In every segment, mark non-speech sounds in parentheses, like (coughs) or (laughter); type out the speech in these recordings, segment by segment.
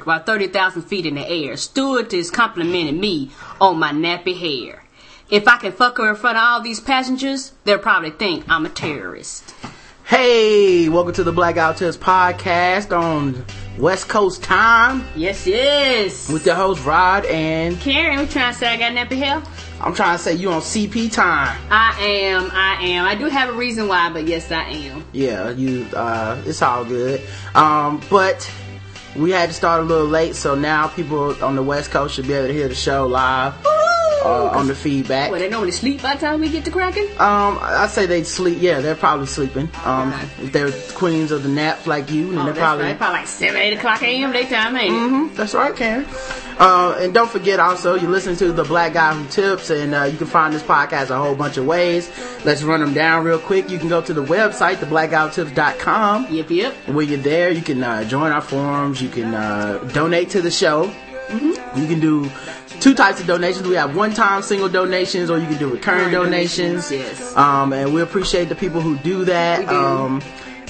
Record while 30,000 feet in the air. Stewardess complimented me on my nappy hair. If I can fuck her in front of all these passengers, they'll probably think I'm a terrorist. Hey, welcome to the Blackout Test podcast on West Coast time Yes, yes. with your host Rod and Karen, we trying to say I got nappy hair? I'm trying to say you on CP time. I am, I am. I do have a reason why, but yes, I am. Yeah, you. uh It's all good. Um, but we had to start a little late, so now people on the West Coast should be able to hear the show live uh, on the feedback. Well, they normally sleep by the time we get to cracking? Um, I say they sleep. Yeah, they're probably sleeping. Um, if they're queens of the naps like you, then Oh, they're that's probably. right. Probably like 7, 8 o'clock a.m. daytime, ain't? Mhm, That's right, Karen. Uh, and don't forget also, you listen to the Black Guy Who Tips, and uh, you can find this podcast a whole bunch of ways. Let's run them down real quick. You can go to the website, theblackguywhotips.com. Yep, yep. When you're there, you can uh, join our forums. You can uh, donate to the show. You can do two types of donations. We have one-time single donations, or you can do recurring donations. donations, yes. Um, and we appreciate the people who do that. Do. Um,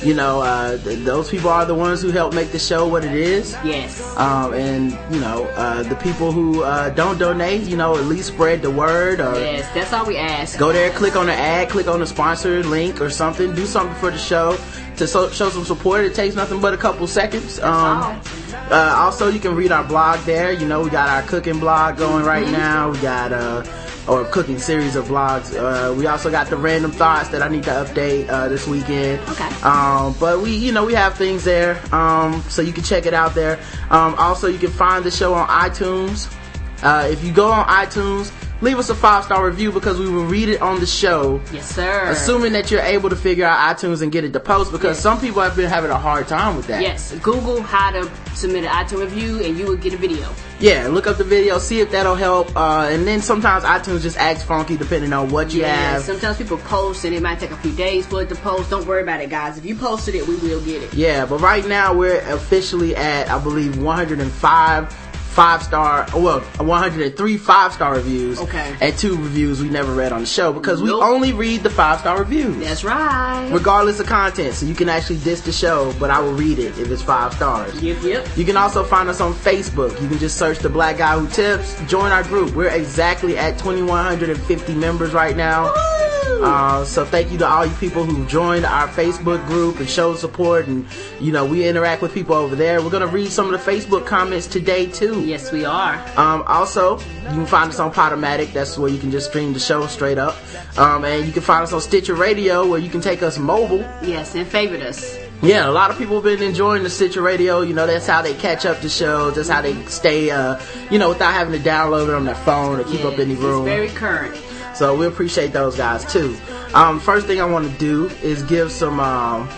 you know, uh, th- those people are the ones who help make the show what it is. Yes. Um, and you know, uh, the people who uh, don't donate, you know, at least spread the word or Yes, that's all we ask. go there, click on the ad, click on the sponsor link or something. Do something for the show to so, show some support. It takes nothing but a couple seconds. Um, uh, also, you can read our blog there. You know, we got our cooking blog going right Mm-hmm. now. We got uh, or cooking series of vlogs. Uh, we also got the random thoughts that I need to update uh, this weekend. Okay. Um, but we, you know, we have things there, um, so you can check it out there. Um, also, you can find the show on iTunes. Uh, if you go on iTunes, leave us a five star review because we will read it on the show. Yes, sir. Assuming that you're able to figure out iTunes and get it to post because Yes. some people have been having a hard time with that. Yes, Google how to submit an iTunes review and you will get a video. Yeah, look up the video, see if that'll help. Uh, and then sometimes iTunes just acts funky depending on what you have. Yeah, have. sometimes people post and it might take a few days for it to post. Don't worry about it, guys. If you posted it, we will get it. Yeah, but right now we're officially at I believe 105 five star, well 103 five star reviews. Okay. And two reviews we never read on the show because we only read the five star reviews. That's right. Regardless of content, so you can actually diss the show, but I will read it if it's five stars. Yep, yep. You can also find us on Facebook. You can just search the Black Guy Who Tips. Join our group. We're exactly at 2,150 members right now. Uh, so thank you to all you people who joined our Facebook group and showed support. And you know we interact with people over there. We're gonna read some of the Facebook comments today too. Yes, we are. Um, also, you can find us on Podomatic. That's where you can just stream the show straight up. Um, and you can find us on Stitcher Radio, where you can take us mobile. Yes, and favorite us. yeah, a lot of people have been enjoying the Stitcher Radio. You know, that's how they catch up to shows. That's how they stay, uh, you know, without having to download it on their phone or keep up any Yes, room. It's very current. So we appreciate those guys too. Um, first thing I want to do is give some um,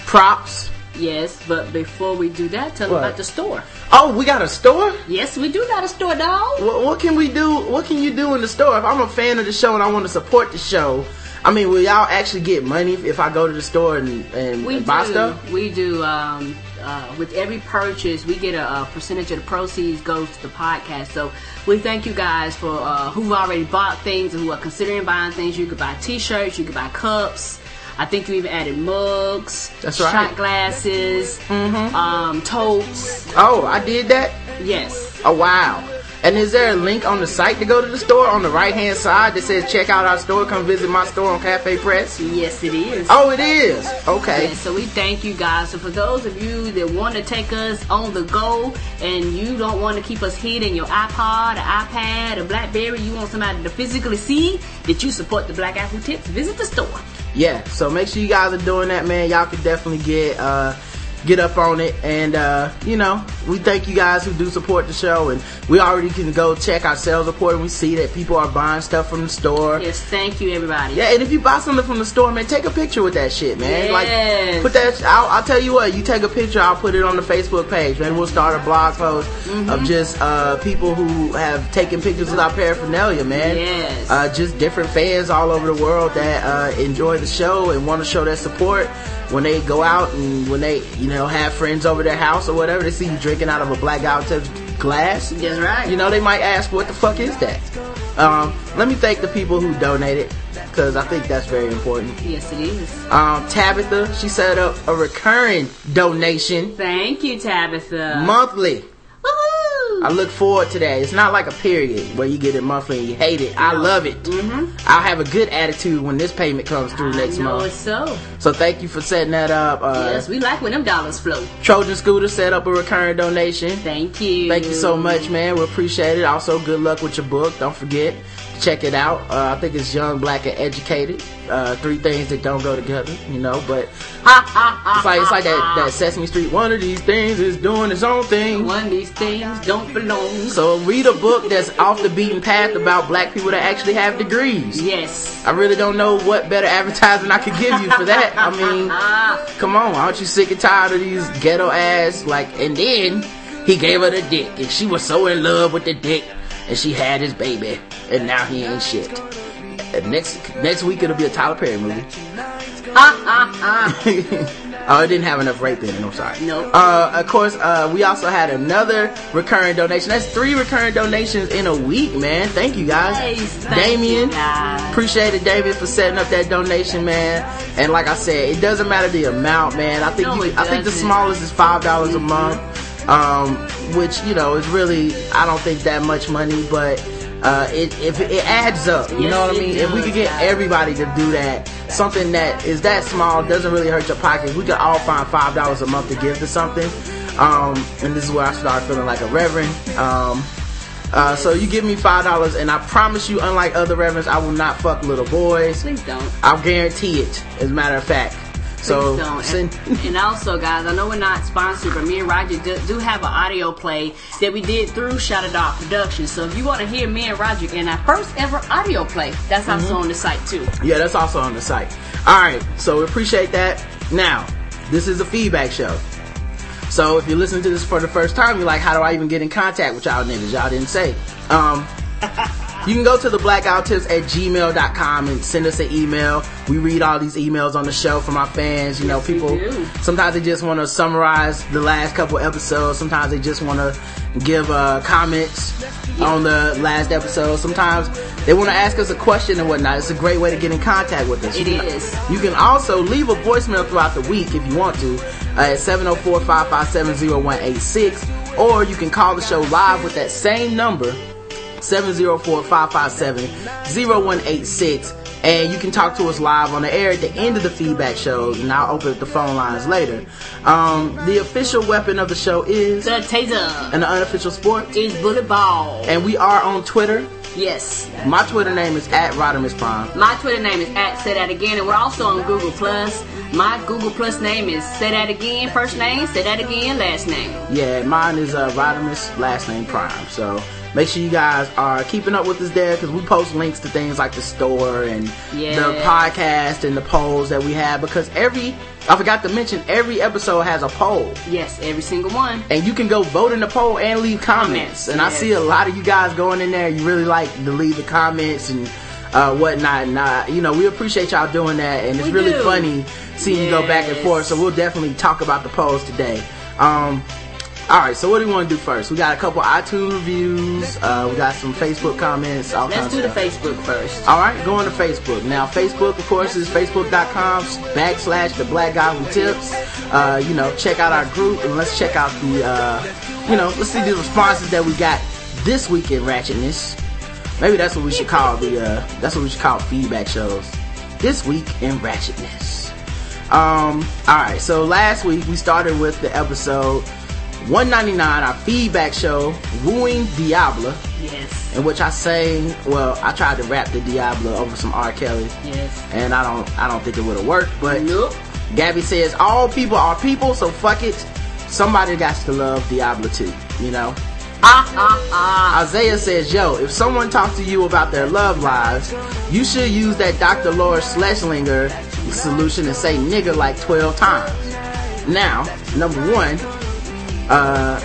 props. Yes, but before we do that, tell What? them about the store. Oh, we got a store. Yes, we do got a store, dog. What, what can we do? What can you do in the store? If I'm a fan of the show and I want to support the show, I mean, will y'all actually get money if I go to the store and, and, We and buy do. stuff? We do. Um, uh, with every purchase, we get a, a percentage of the proceeds goes to the podcast. So we thank you guys for uh, who've already bought things and who are considering buying things. You could buy T-shirts, you could buy cups. I think you even added mugs, That's right. Mm-hmm. shot glasses, um, totes. Oh, I did that. Yes, Oh wow. And is there a link on the site to go to the store on the right hand side that says check out our store, come visit my store on Cafe Press? yes, it is. Oh, it is. Okay. Yeah, so we thank you guys. So for those of you that want to take us on the go and you don't want to keep us hid in your iPod, or iPad, or BlackBerry, you want somebody to physically see that you support the Black Apple Tips, visit the store. Yeah. So make sure you guys are doing that, man. Y'all can definitely get uh get up on it and uh you know we thank you guys who do support the show and we already can go check our sales report and we see that people are buying stuff from the store Yes, thank you everybody. Yeah, and if you buy something from the store, man, take a picture with that shit, man. Yes. Like, put that. I'll, I'll tell you what. You take a picture, I'll put it on the Facebook page. Maybe we'll start a blog post Mm-hmm. of just uh, people who have taken pictures with our paraphernalia, man. Yes. Uh, just different fans all over the world that uh, enjoy the show and want to show their support when they go out and when they, you know, have friends over their house or whatever. They see you drinking out of a black out glass. That's right. You know, they might ask, what the fuck is that? Um, let me thank the people who donated, because I think that's very important. Yes, it is. Um, Tabitha, she set up a recurring donation Thank you, Tabitha. monthly. I look forward to that. It's not like a period where you get it monthly and you hate it. I love it. Mm-hmm. I'll have a good attitude when this payment comes through next I know month. it's so. So thank you for setting that up. Uh, yes, we like when them dollars flow. Trojan Scooter set up a recurring donation. Thank you. Thank you so much, man. We appreciate it. Also, good luck with your book. Don't forget, check it out. Uh, I think it's Young, Black, and Educated. Uh, three things that don't go together, you know. But it's like it's like that, that Sesame Street. One of these things is doing its own thing. One of these things don't belong. So read a book that's off the beaten path about black people that actually have degrees. Yes. I really don't know what better advertisement I could give you for that. I mean, (laughs) come on, aren't you sick and tired of these ghetto ass like? And then he gave her the dick, and she was so in love with the dick, and she had his baby, and now he ain't shit. And next next week it'll be a Tyler Perry movie. (laughs) oh, it didn't have enough rape in it. I'm sorry. Nope. Uh, of course, uh, we also had another recurring donation. That's three recurring donations in a week, man. Thank you guys. Nice. Damien, you, guys. appreciate it, David, for setting up that donation, man. And like I said, it doesn't matter the amount, man. I think No, you, I think the smallest is five dollars a month, um, which you know is really I don't think that much money, but. Uh, it if it adds up, you know what I mean. If we could get everybody to do that, something that is that small doesn't really hurt your pocket. We could all find five dollars a month to give to something, um, and this is where I start feeling like a reverend. Um, uh, so you give me five dollars, and I promise you, unlike other reverends, I will not fuck little boys. Please don't. I'll guarantee it. As a matter of fact. So. And, and also, guys, I know we're not sponsored, but me and Roger do, do have an audio play that we did through Shadow Dog Productions. So if you want to hear me and Roger in our first ever audio play, that's Mm-hmm. also on the site too. Yeah, that's also on the site. All right, so we appreciate that. Now, this is a feedback show. So if you're listening to this for the first time, you're like, how do I even get in contact with y'all niggas? Y'all didn't say. Um, (laughs) you can go to the blackguywhotips at gmail.com and send us an email. We read all these emails on the show from our fans. You know, Yes, people, sometimes they just want to summarize the last couple episodes. Sometimes they just want to give uh, comments on the last episode. Sometimes they want to ask us a question and whatnot. It's a great way to get in contact with us. It you can, is. You can also leave a voicemail throughout the week if you want to uh, at 704-557-0186 or you can call the show live with that same number 704-557-0186 and you can talk to us live on the air at the end of the feedback show and I'll open up the phone lines later. Um, the official weapon of the show is The taser and the unofficial sport is bullet ball. and we are on Twitter Yes. My Twitter name is at Rodimus Prime. My Twitter name is at Say That Again, and we're also on Google Plus. My Google Plus name is Say That Again, first name, Say That Again, last name. Yeah, mine is uh, Rodimus, last name Prime. So make sure you guys are keeping up with us there because we post links to things like the store and the podcast and the polls that we have because every I forgot to mention every episode has a poll Yes, every single one. and you can go vote in the poll and leave comments. Comments, And I see a lot of you guys going in there. You really like to leave the comments and uh, whatnot. And uh, you know we appreciate y'all doing that, and it's We really do. funny seeing you go back and forth. So we'll definitely talk about the polls today. Um, all right, so what do we want to do first? We got a couple iTunes reviews. Uh, we got some Facebook comments. All Let's do the. Facebook first. All right, going to Facebook. Now, Facebook, of course, is facebook.com backslash the black guy who tips. Uh, you know, check out our group and let's check out the, uh, you know, let's see the responses that we got this week in Ratchetness. Maybe that's what we should call the, uh, that's what we should call feedback shows. This week in Ratchetness. Um, alright, so last week we started with the episode 199, our feedback show, Wooing Diablo Yes. in which I sang. Well, I tried to rap the Diablo over some R. Kelly, Yes. and I don't, I don't think it would have worked. But Nope. Gabby says all people are people, so fuck it. Somebody got to love Diablo too, you know. Ah, ah, ah. Isaiah says, yo, if someone talks to you about their love lives, you should use that Dr. Laura Schlesinger solution and say nigga like 12 times. Now, number one, uh,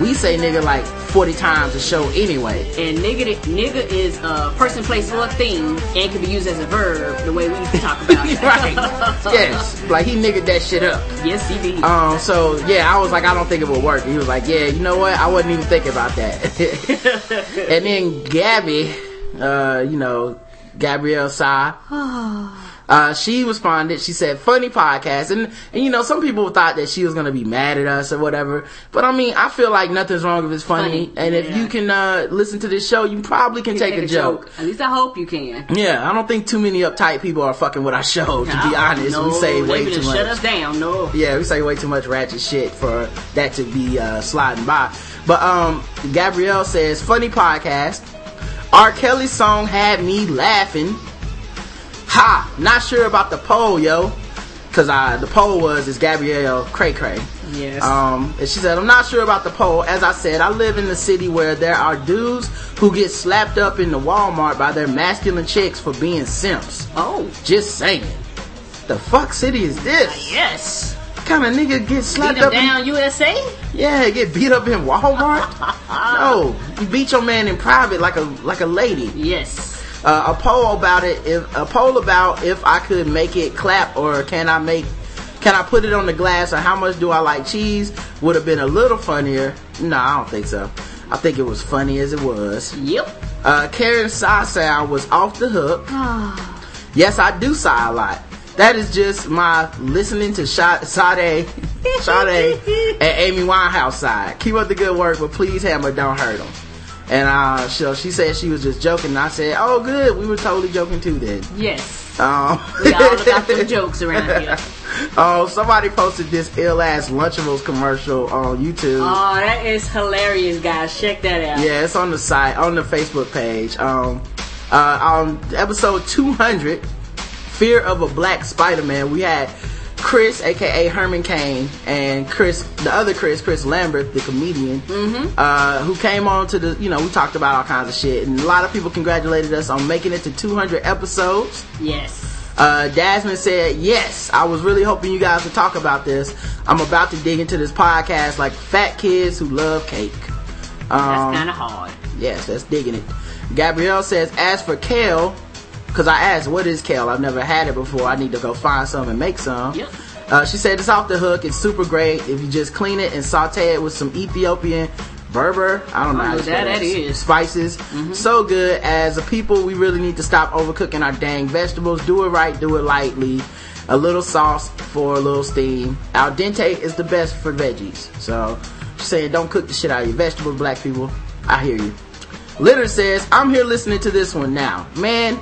we say nigga like 40 times a show anyway. And nigga, nigga is a person, place, or thing, and can be used as a verb the way we talk about (laughs) it. right. (laughs) Yes. Like he niggered that shit up. Yes, he did. Um, so yeah, I was like, I don't think it would work. And he was like, Yeah, you know what? I wasn't even thinking about that. (laughs) and then Gabby, uh, you know, Gabrielle Sa, (sighs) (sighs) (sighs) uh, she responded. She said, "Funny podcast," and and you know, some people thought that she was gonna be mad at us or whatever. But I mean, I feel like nothing's wrong if it's funny, Funny, and if you can uh, listen to this show, you probably can take, a, joke. At least I hope you can. Yeah, I don't think too many uptight people are fucking with our show. To be honest, no, we say way too much. Shut us down, no. Yeah, we say way too much ratchet shit for that to be uh, sliding by. But um, Gabrielle says, funny podcast. R. Kelly's song had me laughing. Ha! Not sure about the poll, yo. Cause I, the poll was, is Gabrielle cray cray. Yes. Um, and she said, I'm not sure about the poll. As I said, I live in the city where there are dudes who get slapped up in the Walmart by their masculine chicks for being simps. oh, Just saying. The fuck city is this? yes. What kind of nigga get slapped Beat up in down, USA? yeah, get beat up in Walmart. (laughs) no, you beat your man in private like a like a lady. Yes. Uh, a poll about it. If a poll about if I could make it clap or can I make can I put it on the glass or how much do I like cheese would have been a little funnier. No, I don't think so. I think it was funny as it was. Yep. Uh, Karen Sa said I was off the hook. yes, I do sigh a lot. That is just my listening to Sade, Sade, Sade (laughs) and Amy Winehouse side. Keep up the good work, but please, Hammer, don't hurt them. And uh, so she said she was just joking. And I said, "Oh, good. We were totally joking too then." Yes. Um, We all (laughs) got them jokes around here. Oh, somebody posted this ill ass Lunchables commercial on YouTube. Oh, that is hilarious, guys. Check that out. Yeah, it's on the site, on the Facebook page. Um, uh, on episode 200, Fear of a Black Spider-Man, we had Chris, aka Herman Kane, and Chris, the other Chris, Chris Lambert, the comedian, uh, who came on to the, you know, we talked about all kinds of shit, and a lot of people congratulated us on making it to 200 episodes. Yes. Uh, Dasmond said, yes, I was really hoping you guys would talk about this. I'm about to dig into this podcast like fat kids who love cake. Um, That's kind of hard. Yes, that's digging it. Gabrielle says, as for kale, because I asked, what is kale? I've never had it before. I need to go find some and make some. Yep. Uh, she said it's off the hook. It's super great if you just clean it and saute it with some Ethiopian berbere. I don't know how to that that is. Spices. So good. As a people, we really need to stop overcooking our dang vegetables. Do it right. Do it lightly. A little sauce for a little steam. Al dente is the best for veggies. So she's saying don't cook the shit out of your vegetables, black people. I hear you. Litter says, I'm here listening to this one now. Man,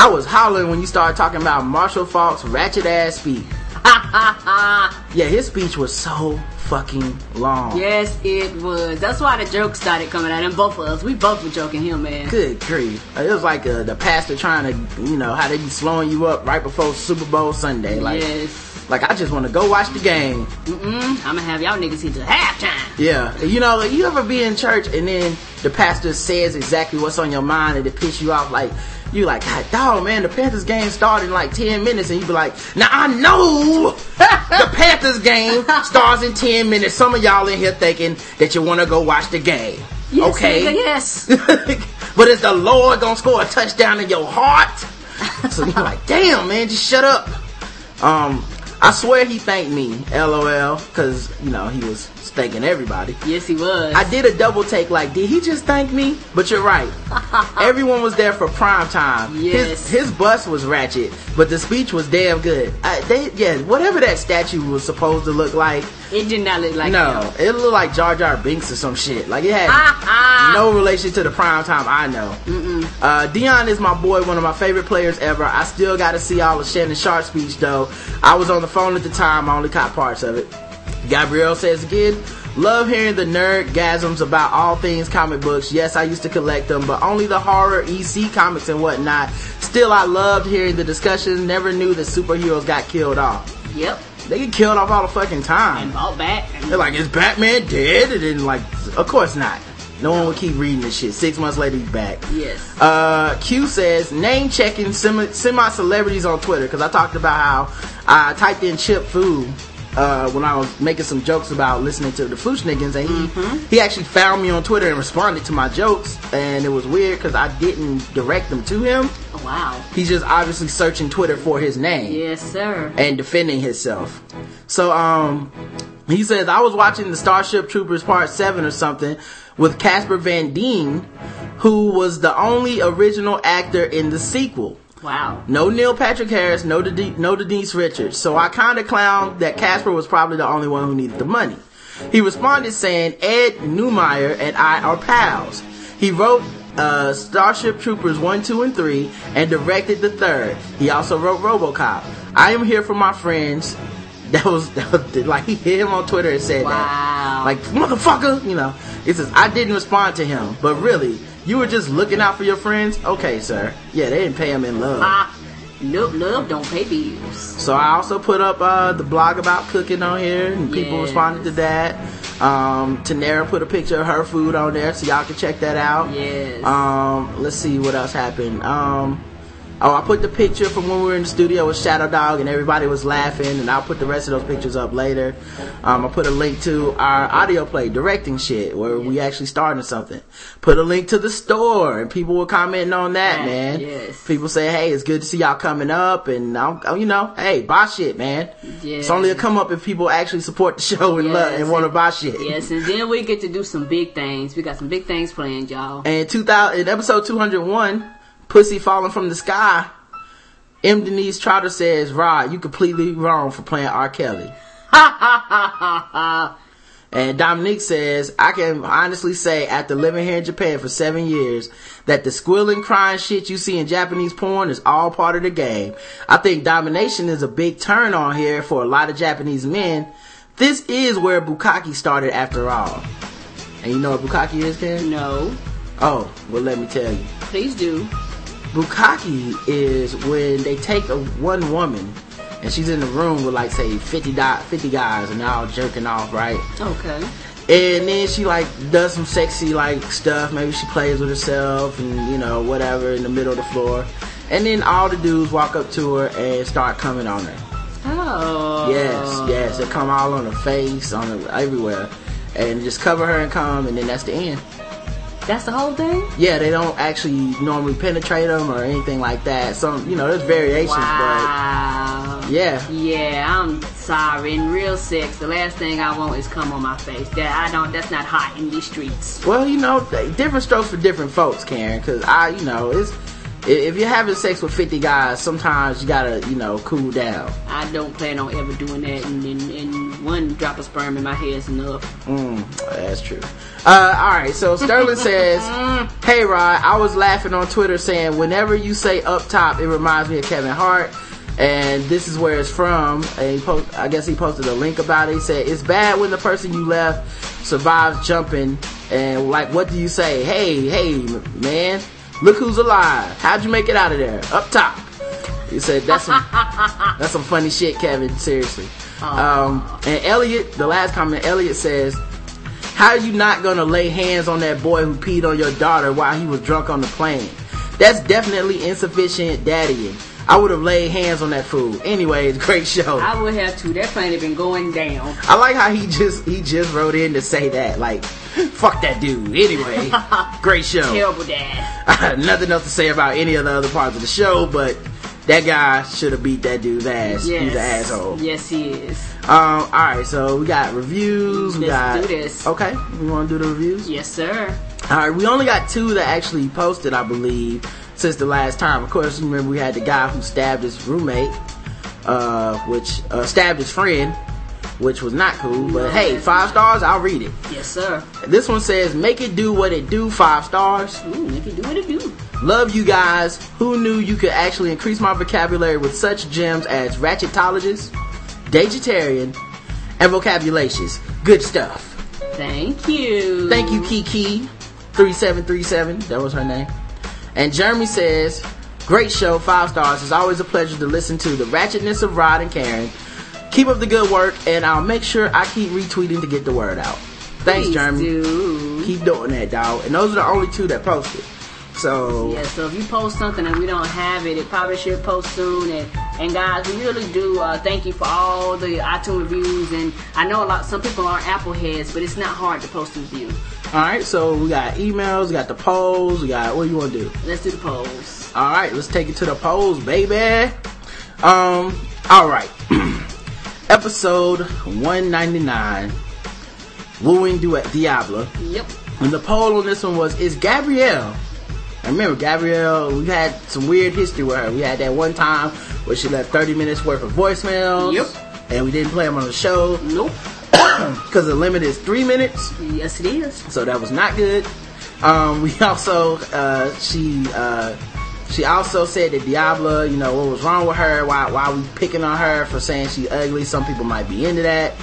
I was hollering when you started talking about Marshall Faulk's ratchet ass speak. (laughs) yeah, his speech was so fucking long. yes, it was. That's why the jokes started coming out. And both of us, we both were joking him, man. Good grief. It was like uh, the pastor trying to, you know, how they be slowing you up right before Super Bowl Sunday. Like, yes. like I just want to go watch the game. Mm-mm. I'm gonna have y'all niggas here till halftime. Yeah. You know, you ever be in church and then the pastor says exactly what's on your mind and it piss you off? Like, you like, God dog, man, the Panthers game started in like 10 minutes and you be like, now I know (laughs) the Panthers game starts in 10 minutes. Some of y'all in here thinking that you want to go watch the game. Yes, okay. nigga, yes. (laughs) but is the Lord gonna score a touchdown in your heart? (laughs) so you're like, damn, man, just shut up. Um, I swear he thanked me, lol, because you know he was thanking everybody. yes, he was. I did a double take, like, did he just thank me? But you're right. (laughs) Everyone was there for prime time. Yes. His, his bus was ratchet, but the speech was damn good. I, they, yeah, whatever that statue was supposed to look like, it did not look like no, him. it looked like Jar Jar Binks or some shit. Like it had no relation to the prime time I know. Uh, Deion is my boy, one of my favorite players ever. I still got to see all of Shannon Sharpe speech though. I was on the phone at the time. I only caught parts of it. Gabrielle says again, love hearing the nerd gasms about all things comic books. Yes, I used to collect them, but only the horror EC comics and whatnot. Still, I loved hearing the discussion. Never knew that superheroes got killed off. Yep. They get killed off all the fucking time. And bought back. They're like, is Batman dead? And then like, of course not. No one would keep reading this shit. Six months later, he's back. Yes. Uh, Q says name checking semi celebrities on Twitter because I talked about how I typed in chip food uh, when I was making some jokes about listening to the Flushniggins, and he he actually found me on Twitter and responded to my jokes, and it was weird because I didn't direct them to him. Oh, wow. He's just obviously searching Twitter for his name Yes, sir. and defending himself. So um he says I was watching the Starship Troopers Part 7 or something with Casper Van Dien who was the only original actor in the sequel. Wow. No Neil Patrick Harris, no De- no Denise Richards. So I kind of clowned that Casper was probably the only one who needed the money. He responded saying Ed Neumeier and I are pals. He wrote uh, Starship Troopers 1, 2, and 3 and directed the third. He also wrote Robocop. I am here for my friends. (laughs) That was, that was like he hit him on Twitter and said that. Like, motherfucker, you know. He says, I didn't respond to him, but really, you were just looking out for your friends? Okay, sir. Yeah, they didn't pay him in love. Ah, nope, love don't pay bills. So I also put up uh, the blog about cooking on here, and people Yes. responded to that. Um, Tanera put a picture of her food on there, so y'all can check that out. Yes. Um, let's see what else happened. Um, oh, I put the picture from when we were in the studio with Shadow Dog, and everybody was laughing, and I'll put the rest of those pictures up later. Um, I put a link to our audio play directing shit, where we actually started something. Put a link to the store, and people were commenting on that, man. yes. People say, hey, it's good to see y'all coming up, and I'm, you know, hey, buy shit, man. Yes. It's only a come up if people actually support the show and love Yes, and want to buy shit. Yes, and then we get to do some big things. We got some big things planned, y'all. And 2000, in episode 201, Pussy Falling from the Sky, M. Denise Trotter says, Rod, you completely wrong for playing R. Kelly. (laughs) And Dominique says, I can honestly say after living here in Japan for seven years that the squealing, crying shit you see in Japanese porn is all part of the game. I think domination is a big turn on here for a lot of Japanese men. This is where bukkake started after all. And you know what bukkake is, Ken? No, Oh, well let me tell you. please do. Bukkake is when they take a one woman and she's in the room with like say 50, di- 50 guys and they're all jerking off, right? Okay. And then she like does some sexy like stuff. Maybe she plays with herself and you know whatever in the middle of the floor. And then all the dudes walk up to her and start coming on her. Oh. Yes, yes, they come all on her face, on her everywhere, and just cover her and come, and then that's the end. That's the whole thing? Yeah, they don't actually normally penetrate them or anything like that. Some, you know, there's variations, Wow. but yeah, Yeah, I'm sorry. In real sex, the last thing I want is come on my face. That I don't. That's not hot in these streets. Well, you know, different strokes for different folks, Karen. Because I, you know, it's if you're having sex with 50 guys, sometimes you gotta, you know, cool down. I don't plan on ever doing that. And, and, and one drop of sperm in my head is enough. Mm, that's true. Uh, all right. So Sterling (laughs) says, "Hey, Rod, I was laughing on Twitter saying whenever you say up top, it reminds me of Kevin Hart." And this is where it's from. And he post, I guess he posted a link about it. He said, It's bad when the person you left survives jumping. And, like, what do you say? Hey, hey, man, look who's alive. How'd you make it out of there? Up top. He said, That's some, (laughs) that's some funny shit, Kevin. Seriously. Um, and Elliot, the last comment, Elliot says, how are you not gonna lay hands on that boy who peed on your daughter while he was drunk on the plane? That's definitely insufficient daddying. I would have laid hands on that fool. Anyways, (laughs) great show. I would have too. That plane had been going down. I like how he just he just wrote in to say that. Like, fuck that dude. Anyway, (laughs) great show. Terrible dad. (laughs) Nothing else to say about any of the other parts of the show, but that guy should have beat that dude's ass. Yes. He's an asshole. Yes, he is. Um, alright, so we got reviews. We Let's got do this. Okay, we want to do the reviews. Yes, sir. All right, we only got two that actually posted, I believe, since the last time. Of course, you remember we had the guy who stabbed his roommate, uh, which uh, stabbed his friend, which was not cool. But hey, five stars, I'll read it. Yes, sir. This one says, "Make it do what it do." Five stars. Ooh, make it do what it do. Love you guys. Who knew you could actually increase my vocabulary with such gems as ratchetologist, vegetarian, and vocabulations? Good stuff. Thank you. Thank you, Kiki. 3737. That was her name. And Jeremy says, Great show, five stars. It's always a pleasure to listen to the ratchetness of Rod and Karen. Keep up the good work, and I'll make sure I keep retweeting to get the word out. Thanks, Please Jeremy. do. Keep doing that, dog. And those are the only two that posted. So, Yeah, so if you post something and we don't have it, it probably should post soon. And, and guys, we really do uh, thank you for all the iTunes reviews. And I know a lot, some people aren't Apple heads, but it's not hard to post a review. Alright, so we got emails, we got the polls, we got, what do you want to do? Let's do the polls. All right, let's take it to the polls, baby. Um, all right. (clears throat) Episode 199, Wooing Duet Diablo. Yep. And the poll on this one was, is Gabrielle, and remember Gabrielle, we had some weird history with her. We had that one time where she left 30 minutes worth of voicemails. Yep. And we didn't play them on the show Nope. (coughs) because the limit is three minutes Yes, it is. so that was not good. Um, we (laughs) also uh, she uh, she also said that Diablo, you know, what was wrong with her? Why why we picking on her for saying she ugly? Some people might be into that.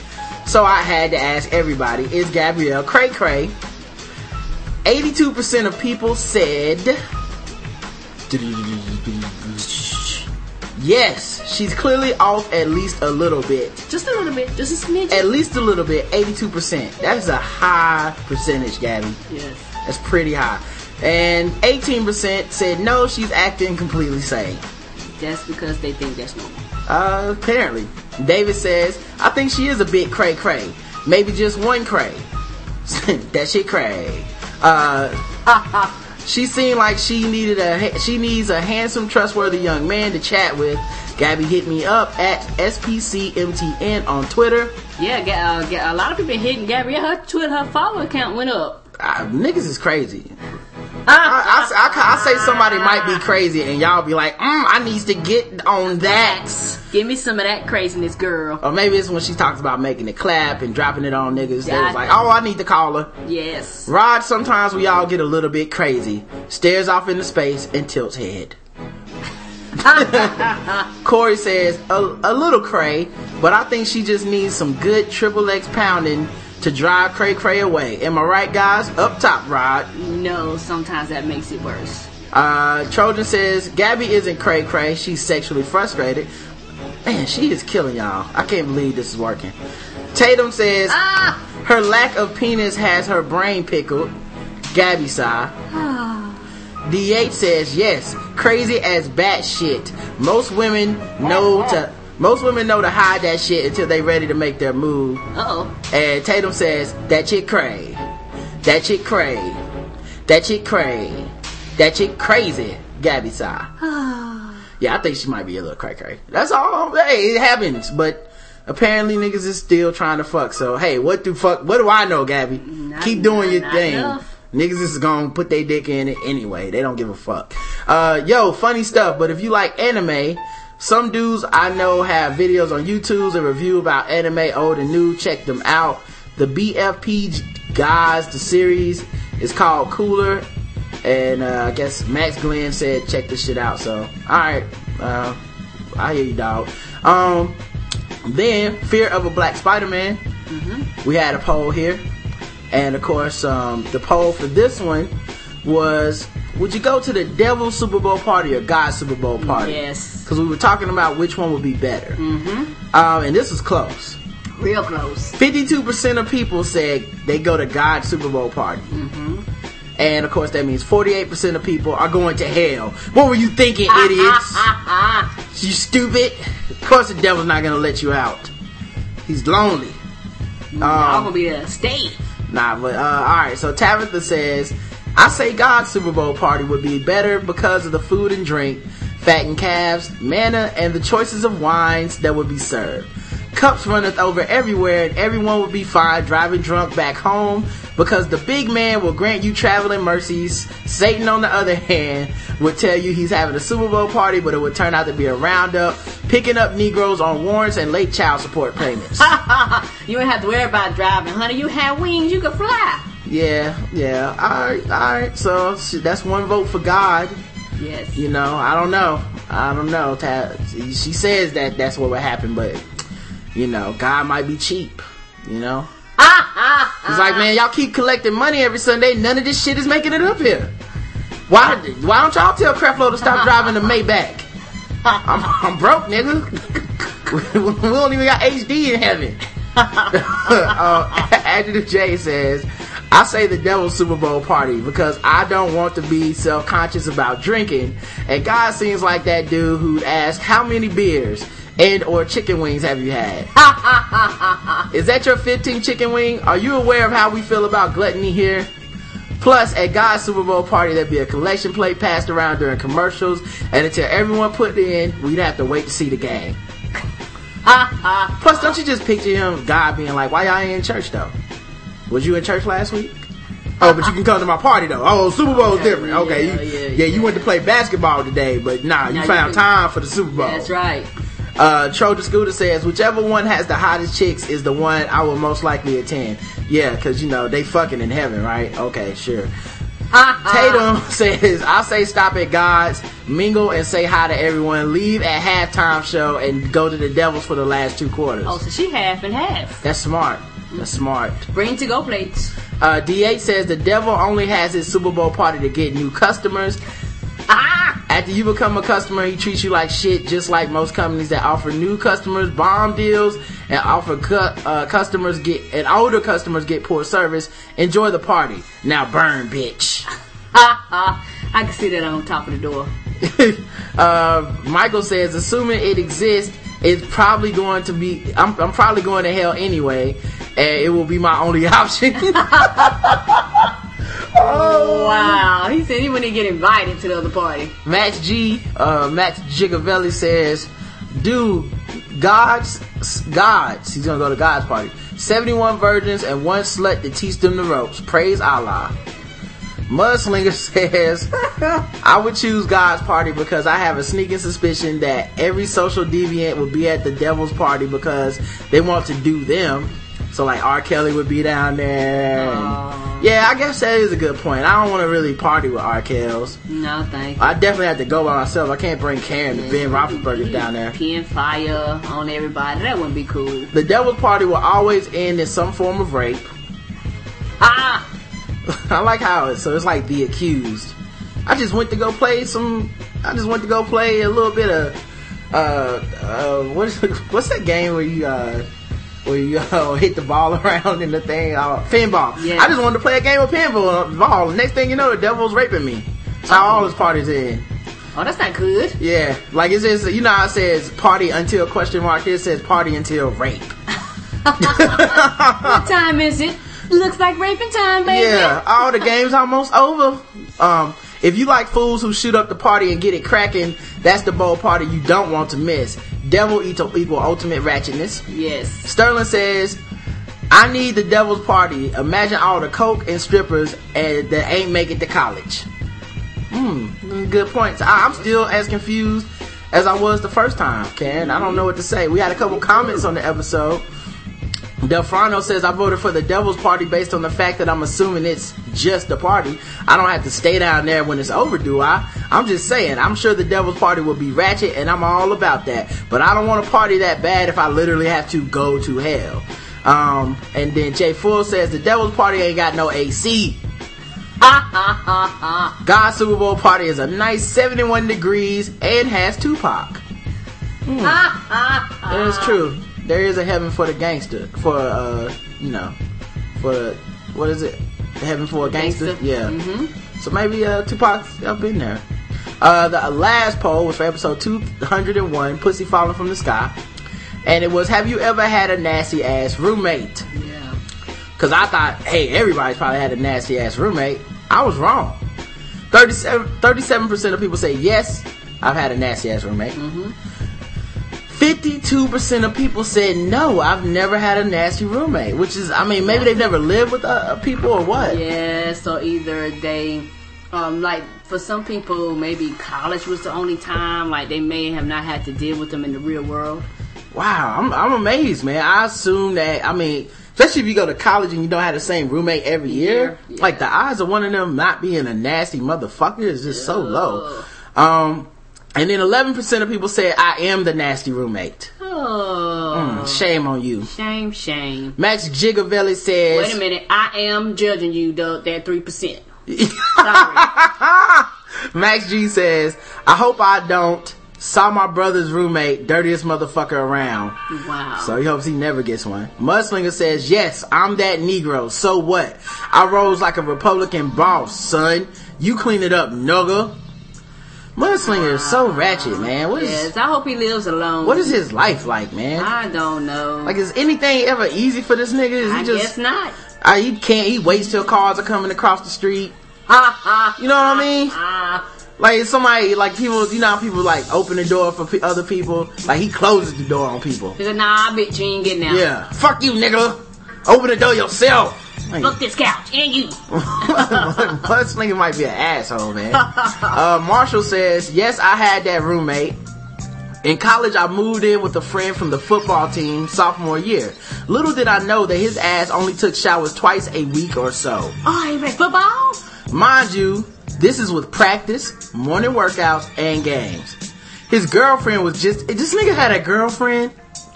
So I had to ask everybody: Is Gabrielle cray cray? Eighty-two percent of people said yes. She's clearly off at least a little bit. Just a little bit. Just a smidge. At least a little bit. Eighty-two percent. That is a high percentage, Gabby. yes. That's pretty high. And 18% said no, she's acting completely sane. That's because they think that's normal. Uh, apparently. David says, I think she is a bit cray cray. Maybe just one cray. (laughs) that shit cray. Uh, (laughs) she seemed like she needed a, she needs a handsome, trustworthy young man to chat with. Gabby hit me up at SPCMTN on Twitter. Yeah, uh, a lot of people hitting Gabby. Her Twitter, her follower count went up. Uh, niggas is crazy. I, I, I, I say somebody might be crazy and y'all be like, mm, I needs to get on that. Give me some of that craziness, girl. Or maybe it's when she talks about making it clap and dropping it on niggas. They was like, oh, I need to call her. Yes. Rod, sometimes we all get a little bit crazy. Stares off into space and tilts head. (laughs) Corey says, a, a little cray, but I think she just needs some good triple X pounding to drive cray cray away. Am I right, guys? Up top, Rod. No, sometimes that makes it worse. Uh, Trojan says, Gabby isn't cray cray. She's sexually frustrated. Man, she is killing y'all. I can't believe this is working. Tatum says, Ah! her lack of penis has her brain pickled. Gabby sigh. (sighs) D8 says, yes, crazy as bat shit. Most women know to, most women know to hide that shit until they ready to make their move. Uh oh. And Tatum says, that chick cray. That chick cray. That chick cray. That chick crazy. Gabby sigh. yeah, I think she might be a little cray cray. That's all. Hey, it happens. But apparently niggas is still trying to fuck. So, hey, what do fuck, what do I know, Gabby? Not- Keep doing your not thing. enough. Niggas is gonna put their dick in it anyway. They don't give a fuck. Uh, yo, funny stuff. But if you like anime, some dudes I know have videos on YouTube and review about anime, old and new. Check them out. The BFP guys, the series is called Cooler, and uh, I guess Max Glenn said check this shit out. So, all right. Uh, I hear you, dog. Um, then fear of a black Spider-Man. We had a poll here, and of course, um, the poll for this one was: Would you go to the Devil's Super Bowl party or God's Super Bowl party? Yes. Because we were talking about which one would be better. Mm-hmm. Um, and this was close. Real close. 52% of people said they go to God's Super Bowl party. Mm-hmm. And of course, that means 48% of people are going to hell. What were you thinking, idiots? (laughs) you stupid. Of course, the devil's not going to let you out. He's lonely. I'm Um, gonna be a stay. Nah, but uh, alright, so Tabitha says, I say God's Super Bowl party would be better because of the food and drink, fattened calves, manna, and the choices of wines that would be served. Cups runneth over everywhere, and everyone would be fine driving drunk back home because the big man will grant you traveling mercies. Satan, on the other hand, would tell you he's having a Super Bowl party, but it would turn out to be a roundup, picking up Negroes on warrants and late child support payments. (laughs) You ain't have to worry about driving, honey. You have wings, you can fly. Yeah, yeah. All right, all right. So that's one vote for God. Yes. You know, I don't know. I don't know. She says that that's what would happen, but you know, God might be cheap. You know, (laughs) He's like, man, y'all keep collecting money every Sunday. None of this shit is making it up here. Why? Why don't y'all tell Creflo to stop (laughs) driving the Maybach? I'm, I'm broke, nigga. (laughs) we don't even got HD in heaven. uh, Adjective J says, I say the devil's Super Bowl party because I don't want to be self-conscious about drinking. And God seems like that dude who'd ask, how many beers and or chicken wings have you had? (laughs) Is that your 15 chicken wing? Are you aware of how we feel about gluttony here? Plus, at God's Super Bowl party, there'd be a collection plate passed around during commercials, and until everyone put in, we'd have to wait to see the game. (laughs) Plus, don't you just picture him, God being like, why y'all ain't in church though? Was you in church last week? Oh, but you can come to my party though. Oh, Super Bowl's different. Okay, yeah, you, yeah, yeah, you went to play basketball today, but nah, you Now you found can- time for the Super Bowl. That's right. Uh, Trojan Scooter says, whichever one has the hottest chicks is the one I will most likely attend. Yeah, cause you know, they fucking in heaven, right? Okay, sure. (laughs) Tatum says, I say stop at God's, mingle and say hi to everyone, leave at halftime show and go to the Devils for the last two quarters. Oh, so she half and half. That's smart. That's smart. Bring to go plates. Uh, D8 says the devil only has his Super Bowl party to get new customers. Ah! After you become a customer, he treats you like shit, just like most companies that offer new customers bomb deals and offer cu- uh, customers get and older customers get poor service. Enjoy the party. Now burn, bitch. I can see that on top of the door. (laughs) uh, Michael says, assuming it exists, it's probably going to be. I'm, I'm probably going to hell anyway, and it will be my only (laughs) option. Oh wow, he said he wouldn't get invited to the other party. Max G, uh, Max Gigavelli says, dude, God's, God's, he's gonna go to God's party. 71 virgins and one slut to teach them the ropes. Praise Allah. Mudslinger (laughs) says, I would choose God's party because I have a sneaking suspicion that every social deviant would be at the devil's party because they want to do them. So like R. Kelly would be down there. and- yeah, I guess that is a good point. I don't want to really party with R. Kells. No, thank you. I definitely have to go by myself. I can't bring Karen and Ben Roethlisberger down there. Peeing fire on everybody. That wouldn't be cool. The devil's party will always end in some form of rape. Ah! (laughs) I like how it's so it's like the accused. I just went to go play some. I just went to go play a little bit of uh uh what's (laughs) what's that game where you uh where you (laughs) uh, hit the ball around in the thing uh, pinball. Yeah. I just wanted to play a game of pinball. Ball. Next thing you know, the devil's raping me. That's how all his parties end. Oh, that's not good. Yeah, like it says, you know how it says party until question mark. It says party until rape. What time is it? Looks like raping time, baby. Yeah, all the games almost over. Um, if you like fools who shoot up the party and get it cracking, that's the bowl party you don't want to miss. Devil equal, equal ultimate ratchetness. Yes. Sterling says, I need the devil's party. Imagine all the coke and strippers and that ain't make it to college. Hmm, good points. I, I'm still as confused as I was the first time, Ken. I don't know what to say. We had a couple comments on the episode. Delfrano says I voted for the Devil's Party based on the fact that I'm assuming it's just a party. I don't have to stay down there when it's over, do I? I'm just saying, I'm sure the Devil's Party will be ratchet and I'm all about that. But I don't want to party that bad if I literally have to go to hell. Um, and then Jay Full says the Devil's Party ain't got no AC. (laughs) God's Super Bowl party is a nice 71 degrees and has Tupac. Hmm. (laughs) It is true. There is a heaven for the gangster. For, uh, you know, for, what is it? Heaven for a gangster? Gangster. Yeah. So maybe, uh, Tupac's up in there. Uh, the last poll was for episode 201, Pussy Falling from the Sky. And it was, have you ever had a nasty ass roommate? Yeah. Cause I thought, hey, everybody's probably had a nasty ass roommate. I was wrong. 37, percent of people say yes, I've had a nasty ass roommate. 52% of people said no, I've never had a nasty roommate. Which is, I mean, maybe they've never lived with uh, people or what. Yeah, so either they, um, like for some people, maybe college was the only time, like they may have not had to deal with them in the real world. Wow, I'm, I'm amazed, man. I assume that, I mean, especially if you go to college and you don't have the same roommate every year, Yeah. like the odds of one of them not being a nasty motherfucker is just so low. Um, and then 11% of people said, I am the nasty roommate. Oh, mm, Shame on you. shame, shame. Max Gigavelli says, Wait a minute, I am judging you, Doug, that 3%. (laughs) Sorry. Max G says, I hope I don't saw my brother's roommate, dirtiest motherfucker around. Wow. So he hopes he never gets one. Mudslinger says, yes, I'm that Negro. So what? I rose like a Republican boss, son. You clean it up, nugger. Mudslinger is so ratchet, man. What is, yes, I hope he lives alone. what is his life like, man? I don't know. Like, is anything ever easy for this nigga? Is he I just, guess not. Uh, he can't, he waits till cars are coming across the street. Ha ha. You know what I mean? Like somebody, like people, you know how people like open the door for pe- other people? Like he closes the door on people. he said, nah, bitch, you ain't getting out. Yeah. Fuck you, nigga. Open the door yourself. Fuck this couch, and you. (laughs) Mudslinger might be an asshole, man. (laughs) uh, Marshall says, yes, I had that roommate. In college, I moved in with a friend from the football team sophomore year. Little did I know that his ass only took showers twice a week or so. Oh, you play football? Mind you, this is with practice, morning workouts, and games. His girlfriend was just, this nigga had a girlfriend?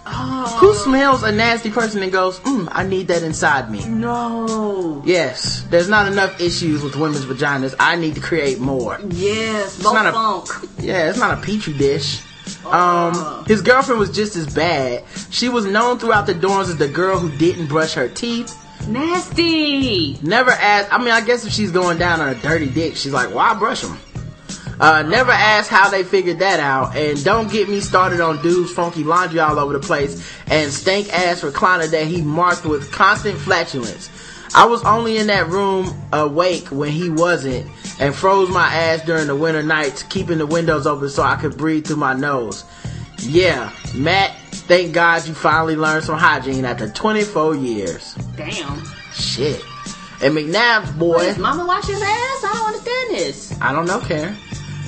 Oh. Who smells a nasty person and goes, mm, I need that inside me? No. Yes, there's not enough issues with women's vaginas. I need to create more. Yes, It's not a- funk. Yeah, it's not a petri dish. Um, his girlfriend was just as bad. She was known throughout the dorms as the girl who didn't brush her teeth. Nasty. Never asked. I mean, I guess if she's going down on a dirty dick, she's like, "Why brush them?" Uh, never asked how they figured that out. And don't get me started on dude's funky laundry all over the place and stank ass recliner that he marked with constant flatulence. I was only in that room awake when he wasn't and froze my ass during the winter nights, keeping the windows open so I could breathe through my nose. Yeah, Matt, thank God you finally learned some hygiene after 24 years. Damn. Shit. And McNabb's boy, Is mama wash his ass? I don't understand this. I don't know, Karen.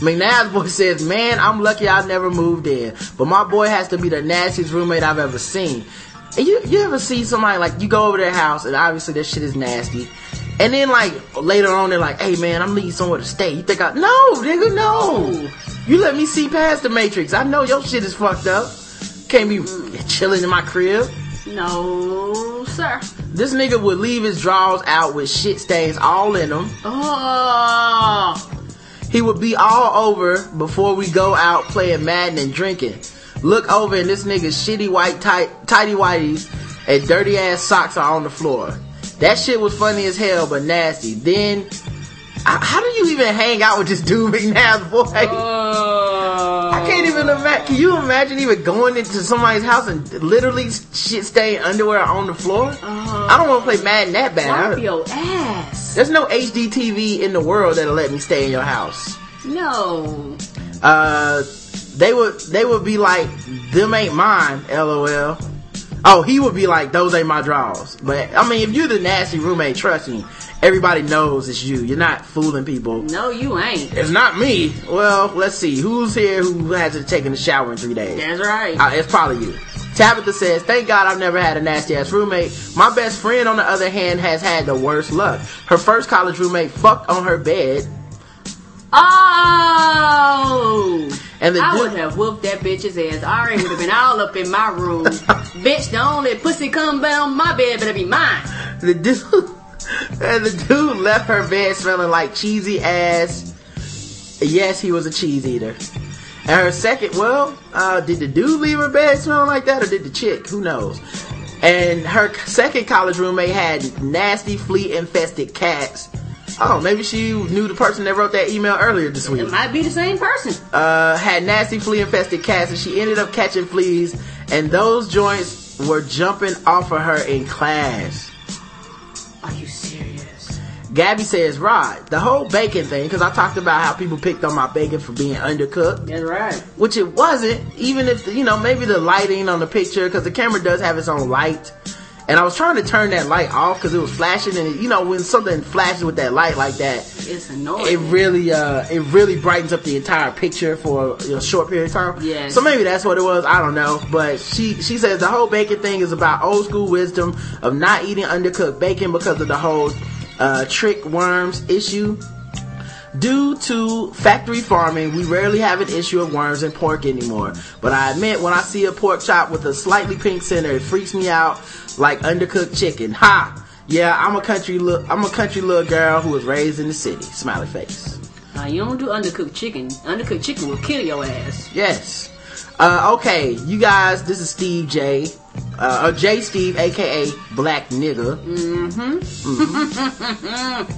McNabb's boy says, man, I'm lucky I never moved in, but my boy has to be the nastiest roommate I've ever seen. And you, you ever see somebody like, you go over their house and obviously their shit is nasty. And then like, later on they're like, hey man, I'm needing somewhere to stay. You think I, no, nigga, no. You let me see past the matrix. I know your shit is fucked up. Can't be chilling in my crib. No, sir. This nigga would leave his drawers out with shit stains all in them. Oh. He would be all over before we go out playing Madden and drinking. Look over and this nigga's shitty white tight, tighty whities and dirty ass socks are on the floor. That shit was funny as hell, but nasty. Then, how do you even hang out with this dude, (laughs) McNabb boy? Oh. Can't even imagine. Can you imagine even going into somebody's house and literally shit stained underwear on the floor? I don't want to play Madden that bad. I- your ass. There's no HD TV in the world that'll let me stay in your house. No. uh they would they would be like them ain't mine lol oh he would be like those ain't my draws but i mean if you're the nasty roommate trust me everybody knows it's you you're not fooling people No, you ain't. it's not me well let's see who's here who hasn't taken a shower in three days That's right. uh, it's probably you Tabitha says, thank God I've never had a nasty ass roommate. My best friend, on the other hand, has had the worst luck. Her first college roommate fucked on her bed. Oh! And the I dude- would have whooped that bitch's ass. I already would have been all up in my room. (laughs) Bitch, the only pussy come down my bed better be mine. The dude, (laughs) and the dude left her bed smelling like cheesy ass. Yes, he was a cheese eater. And her second, well, uh, did the dude leave her bed smelling like that or did the chick? Who knows? And her second college roommate had nasty flea infested cats. Oh, maybe she knew the person that wrote that email earlier this week It might be the same person. uh, had nasty flea infested cats and she ended up catching fleas and those joints were jumping off of her in class. Are you serious? Gabby says, Rod, the whole bacon thing, because I talked about how people picked on my bacon for being undercooked, That's right. which it wasn't, even if, you know, maybe the lighting on the picture, because the camera does have its own light. And I was trying to turn that light off because it was flashing, and you know, when something flashes with that light like that, It's annoying. it really uh it really brightens up the entire picture for a short period of time. Yeah. So maybe that's what it was. I don't know. But she she says the whole bacon thing is about old school wisdom of not eating undercooked bacon because of the whole uh, trick worms issue. Due to factory farming, we rarely have an issue of worms in pork anymore. But I admit, when I see a pork chop with a slightly pink center, it freaks me out like undercooked chicken. Ha! Yeah, I'm a country look. I'm a country little girl who was raised in the city. Smiley face. Now, you don't do undercooked chicken. Undercooked chicken will kill your ass. Yes. Uh, okay, you guys. This is Steve J. Uh, or J Steve, aka Black Nigga. Mm-hmm.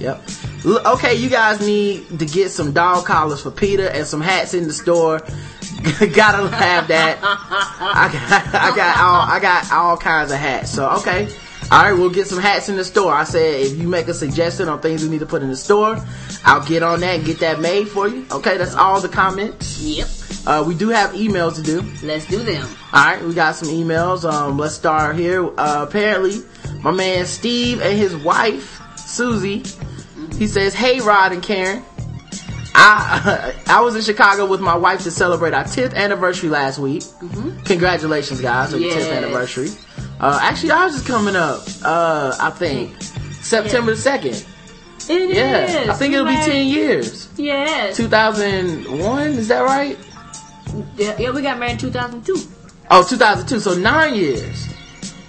(laughs) Yep. Okay, you guys need to get some dog collars for Peter and some hats in the store. (laughs) Gotta have that. I got, I got all, I got all kinds of hats. So okay. All right, we'll get some hats in the store. I said if you make a suggestion on things we need to put in the store, I'll get on that and get that made for you. Okay, that's all the comments. Yep. Uh, we do have emails to do. Let's do them. All right, we got some emails. Um, let's start here. Uh, apparently, my man Steve and his wife Susie, he says, "Hey, Rod and Karen." I (laughs) I was in Chicago with my wife to celebrate our 10th anniversary last week. Congratulations, guys, on your 10th anniversary. Uh, actually, ours is coming up. Uh, I think September the second. It Yeah, is. I think it'll be 10 years. Yes. 2001, is that right? Yeah, yeah, we got married in 2002. Oh, 2002, so nine years.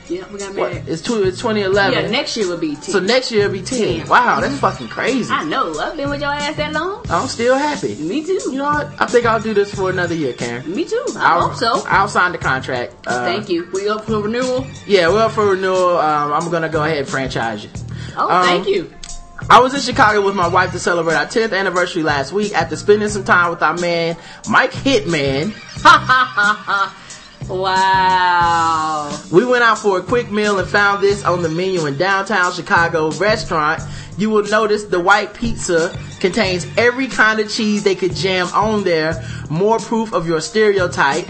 Yeah, we got What? married. It's, two, it's 2011. Yeah, next year will be 10. So next year it'll be 10. 10. Wow, that's fucking crazy. I know. I've been with your ass that long. I'm still happy. Me too. You know what? I think I'll do this for another year, Karen. Me too. I I'll, hope so. I'll sign the contract. Uh, Thank you. We up for renewal? Yeah, we're up for renewal. Um, I'm gonna go ahead and franchise you. Oh, Um, thank you. I was in Chicago with my wife to celebrate our 10th anniversary last week after spending some time with our man, Mike Hitman. (laughs) Wow. We went out for a quick meal and found this on the menu in downtown Chicago restaurant. You will notice the white pizza contains every kind of cheese they could jam on there. More proof of your stereotype.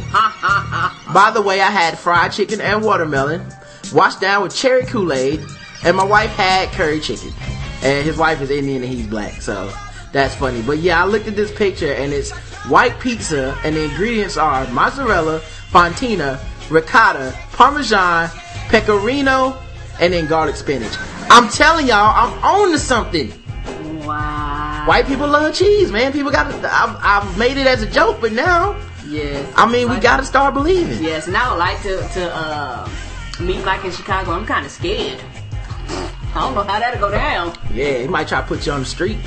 By the way, I had fried chicken and watermelon, washed down with cherry Kool-Aid, and my wife had curry chicken. And his wife is Indian and he's black, so that's funny. But yeah, I looked at this picture and it's white pizza and the ingredients are mozzarella, fontina, ricotta, parmesan, pecorino, and then garlic spinach. I'm telling y'all, I'm on to something. Wow. White people love cheese, man. People got. I've, I've made it as a joke, but now, Yes. I mean, we Like- got to start believing. Yes, and I would like to to uh, meet Mike in Chicago. I'm kind of scared. I don't know how that'll go down. Yeah, he might try to put you on the street.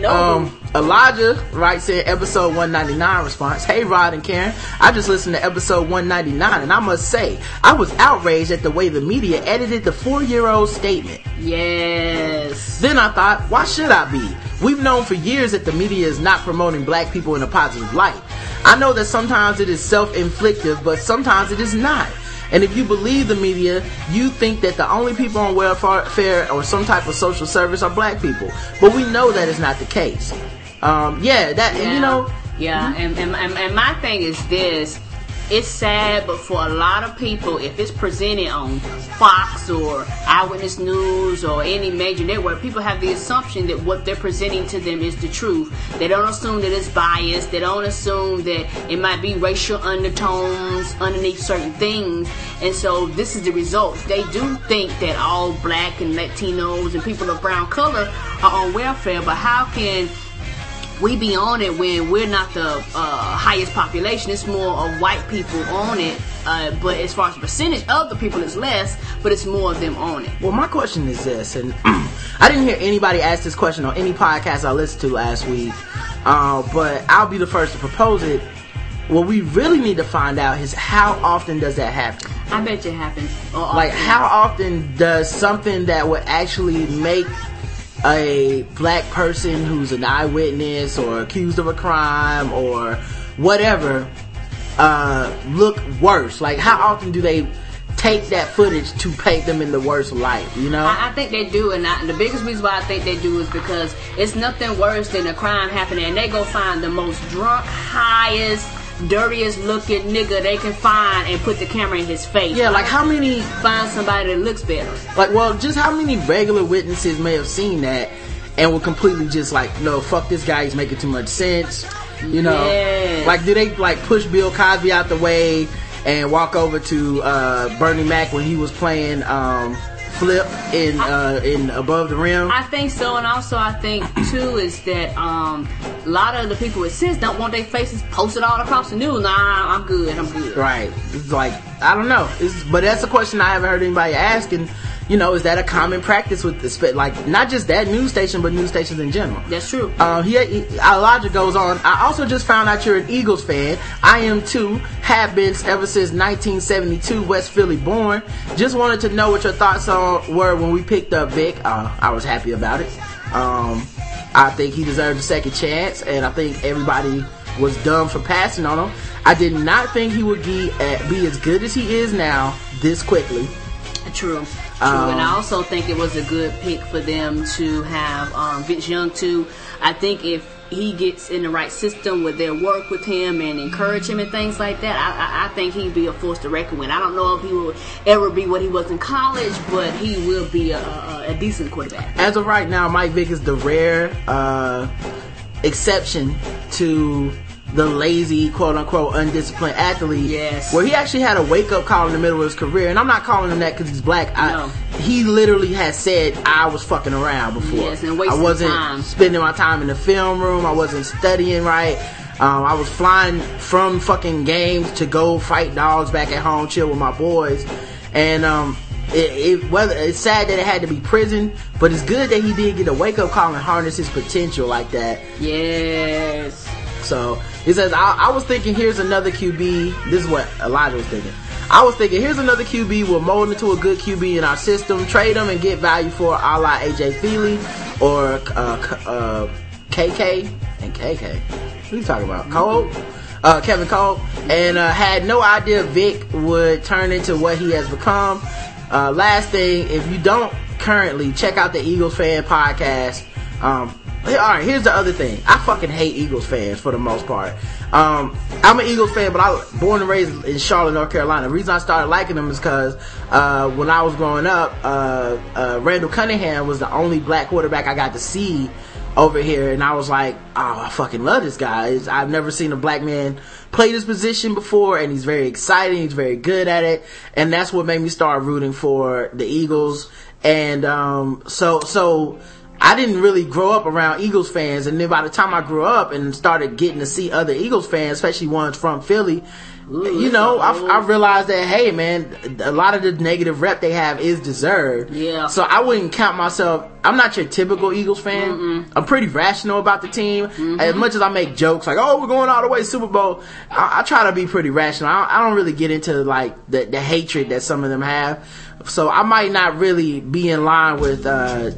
No. Um, Elijah writes in episode 199 response, Hey Rod and Karen, I just listened to episode 199 and I must say, I was outraged at the way the media edited the four year old statement. yes. Then I thought, why should I be? We've known for years that the media is not promoting black people in a positive light. I know that sometimes it is self-inflictive, but sometimes it is not. And if you believe the media, you think that the only people on welfare or some type of social service are black people. But we know that is not the case. Um, yeah, that, Yeah. you know, Yeah, and, and, and, and my thing is this. It's sad, but for a lot of people, if it's presented on Fox or Eyewitness News or any major network, people have the assumption that what they're presenting to them is the truth. They don't assume that it's biased. They don't assume that it might be racial undertones underneath certain things. And so this is the results. They do think that all black and Latinos and people of brown color are on welfare, but how can we be on it when we're not the uh, highest population. It's more of white people on it. Uh, but as far as percentage of the people, it's less, but it's more of them on it. Well, my question is this, and (clears throat) I didn't hear anybody ask this question on any podcast I listened to last week, uh, but I'll be the first to propose it. What we really need to find out is how often does that happen? I bet you it happens. Like, how often does something that would actually make a black person who's an eyewitness or accused of a crime or whatever uh, look worse? Like, how often do they take that footage to paint them in the worst light? You know, I, I think they do, and I, the biggest reason why I think they do is because it's nothing worse than a crime happening, and they go find the most drunk, highest dirtiest looking nigga they can find and put the camera in his face. Yeah, like how many find somebody that looks better? Like, well, just how many regular witnesses may have seen that and were completely just like, no, fuck this guy, he's making too much sense. You know, Yes. like do they like push Bill Cosby out the way and walk over to uh, Bernie Mac when he was playing um, Flip in uh, in Above the Rim? I think so, and also I think too is that um, a lot of the people with sense don't want their faces posted all across the news. Nah, I'm good. I'm good. Right. It's like I don't know. It's, but that's a question I haven't heard anybody ask. You know, is that a common practice with this? Like not just that news station, but news stations in general. That's true. Uh, he, he, Elijah goes on. I also just found out you're an Eagles fan. I am too. Have been ever since 1972, West Philly born. Just wanted to know what your thoughts on were when we picked up Vic. Uh, I was happy about it. Um, I think he deserved a second chance, and I think everybody was dumb for passing on him. I did not think he would be, be as good as he is now this quickly. True. Um, and I also think it was a good pick for them to have um, Vince Young too. I think if he gets in the right system with their work with him and encourage him and things like that, I, I, I think he'd be a force to reckon with. I don't know if he will ever be what he was in college, but he will be a, a, a decent quarterback. as of right now, Mike Vick is the rare uh, exception to the lazy, quote unquote, undisciplined athlete. Yes. Where he actually had a wake up call in the middle of his career. And I'm not calling him that because he's black. No. I, he literally has said, I was fucking around before. Yes, and wasting I wasn't time. spending my time in the film room. I wasn't studying right. Um, I was flying from fucking games to go fight dogs back at home, chill with my boys. And, um, it, it whether it's sad that it had to be prison, but it's good that he did get a wake up call and harness his potential like that. Yes. So he says, I, I was thinking, here's another QB. This is what Elijah was thinking. I was thinking, here's another QB. We'll mold into a good QB in our system, trade him, and get value for a la AJ Feeley or uh, uh, KK and KK. What are you talking about? Cole? Uh, Kevin Kolb. And uh, had no idea Vic would turn into what he has become. Uh, last thing, if you don't currently check out the Eagles fan podcast, um, all right, here's the other thing. I fucking hate Eagles fans for the most part. Um, I'm an Eagles fan, but I was born and raised in Charlotte, North Carolina. The reason I started liking them is because uh, when I was growing up, uh, uh, Randall Cunningham was the only black quarterback I got to see over here, and I was like, oh, I fucking love this guy. I've never seen a black man play this position before, and he's very exciting. He's very good at it, and that's what made me start rooting for the Eagles. And um, so, so I didn't really grow up around Eagles fans, and then by the time I grew up and started getting to see other Eagles fans, especially ones from Philly, you know, I, I realized that hey, man, a lot of the negative rep they have is deserved. Yeah. So I wouldn't count myself. I'm not your typical Eagles fan. I'm pretty rational about the team. As much as I make jokes like, "Oh, we're going all the way to Super Bowl," I, I try to be pretty rational. I, I don't really get into like the, the hatred that some of them have. So I might not really be in line with. uh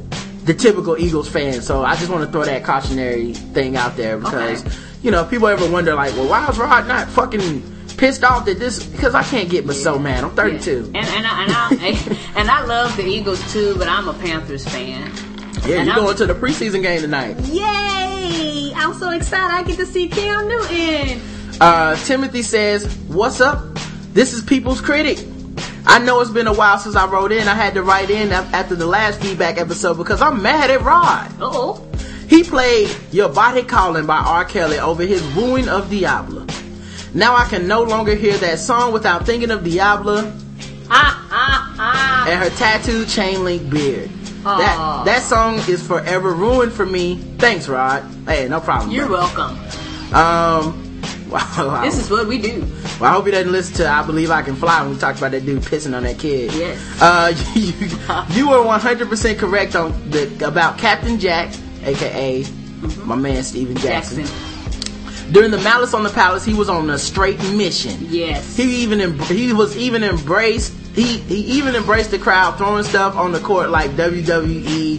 the typical Eagles fan, so I just want to throw that cautionary thing out there because, Okay. you know, if people ever wonder like, well, why is Rod not fucking pissed off that this? Because I can't get but so mad. I'm 32. And and I, and I (laughs) and I love the Eagles too, but I'm a Panthers fan. Yeah, And you're I'm- going to the preseason game tonight. Yay! I'm so excited. I get to see Cam Newton. Uh, Timothy says, What's up? This is People's Critic. I know it's been a while since I wrote in. I had to write in after the last feedback episode because I'm mad at Rod. Uh-oh. He played Your Body Calling by R. Kelly over his wooing of Diablo. Now I can no longer hear that song without thinking of Diablo and her tattooed chain link beard. That that song is forever ruined for me. Thanks, Rod. Hey, no problem. You're bro. welcome. Um, wow. This is what we do. Well, I hope he doesn't listen to I Believe I Can Fly when we talked about that dude pissing on that kid. Yes. Uh, (laughs) you, you were 100% correct on the about Captain Jack, aka my man Stephen Jackson. Jackson. During the Malice on the Palace, he was on a straight mission. Yes. He even em- he was even embraced. He he even embraced the crowd throwing stuff on the court like WWE,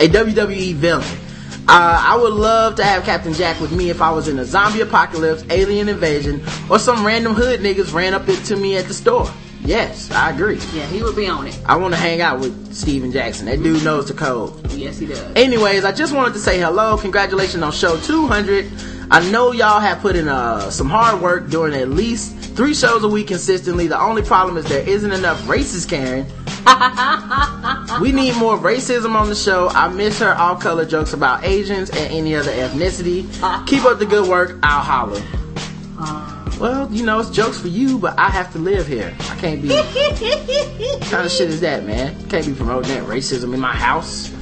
a WWE villain. Uh, I would love to have Captain Jack with me if I was in a zombie apocalypse, alien invasion, or some random hood niggas ran up into me at the store. Yes, I agree. Yeah, he would be on it. I want to hang out with Stephen Jackson. That dude knows the code. Yes, he does. Anyways, I just wanted to say hello. Congratulations on show 200. I know y'all have put in uh, some hard work doing at least three shows a week consistently. The only problem is there isn't enough racist Karen. (laughs) we need more racism on the show. I miss her all color jokes about Asians and any other ethnicity. Keep up the good work. I'll holler. Well, you know, it's jokes for you, but I have to live here. I can't be. (laughs) what kind of shit is that, man? Can't be promoting that racism in my house.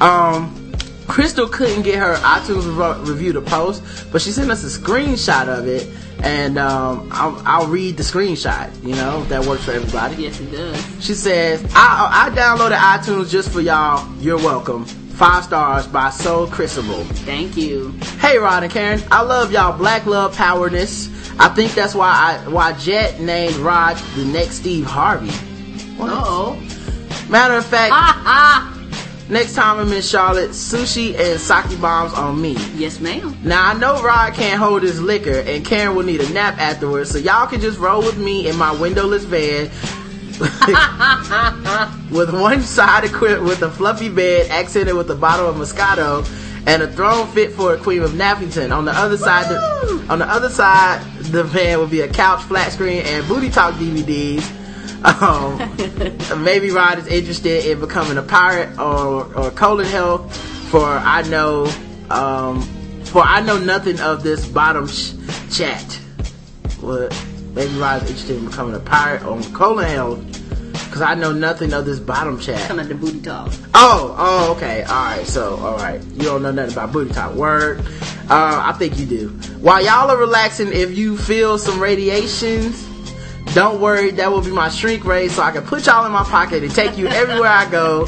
Um, Crystal couldn't get her iTunes review to post, but she sent us a screenshot of it, and um, I'll, I'll read the screenshot. You know, if that works for everybody. Yes, he does. She says, I, I downloaded iTunes just for y'all. You're welcome. Five stars by Soul Crucible. Thank you. Hey Rod and Karen, I love y'all black love powerness. I think that's why I why Jet named Rod the next Steve Harvey. What? Uh-oh. Matter of fact. Next time I'm in Charlotte, sushi and sake bombs on me. Yes, ma'am. Now I know Rod can't hold his liquor and Karen will need a nap afterwards, so y'all can just roll with me in my windowless van. (laughs) with one side equipped with a fluffy bed accented with a bottle of Moscato and a throne fit for a queen of Nappington. On the other side, the, on the other side, the van will be a couch, flat screen, and booty talk DVDs. Um, (laughs) maybe Rod is interested in becoming a pirate or or colon health. For I know, um, for I know nothing of this bottom sh- chat. What? Maybe Rod is interested in becoming a pirate or colon health. Cause I know nothing of this bottom chat. Come at the booty talk. Oh, oh, okay. Alright, so, alright. You don't know nothing about booty talk. Word. Uh, I think you do. While y'all are relaxing, if you feel some radiations, don't worry, that will be my shrink ray so I can put y'all in my pocket and take you everywhere I go.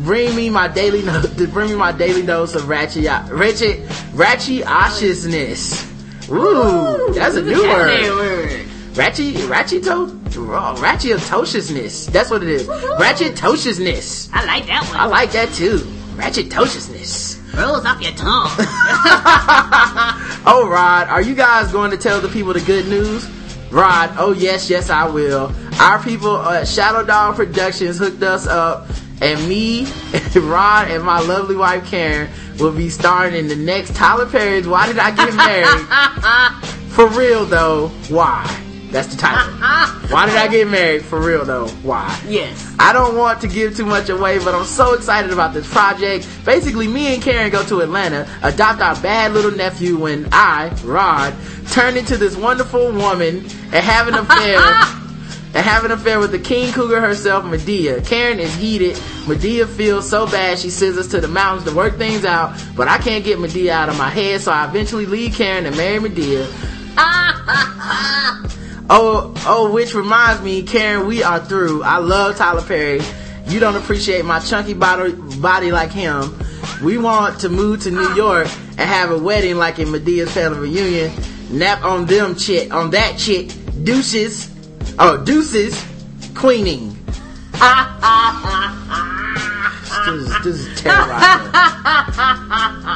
Bring me my daily no- (laughs) bring me my daily dose of ratchet, ratchet, ratchet-ociousness. Ooh, that's a new word. Ratchet, ratcheto, oh, ratchetotiousness. That's what it is. Ratchetotiousness. I like that one. I like that too. Ratchetotiousness. Rolls off your tongue. (laughs) Oh, Rod, are you guys going to tell the people the good news? Rod, oh yes, yes I will. Our people at Shadow Dog Productions hooked us up, and me, (laughs) Rod, and my lovely wife Karen will be starring in the next Tyler Perry's Why Did I Get Married? (laughs) For real though, why? That's the title. Uh-uh. Why did I get married? For real though, why? yes. I don't want to give too much away, but I'm so excited about this project. Basically, me and Karen go to Atlanta, adopt our bad little nephew when I, Rod, turn into this wonderful woman and have an affair. (laughs) and have an affair with the king cougar herself, Madea. Karen is heated. Madea feels so bad she sends us to the mountains to work things out, but I can't get Madea out of my head, so I eventually leave Karen and marry Madea. (laughs) Oh, oh, which reminds me, Karen, we are through. I love Tyler Perry. You don't appreciate my chunky body, body like him. We want to move to New York and have a wedding like in Madea's family reunion. Nap on them chick, on that chick. Deuces. Oh, deuces. Queening. (laughs) (laughs) this, is, this is terrible. (laughs)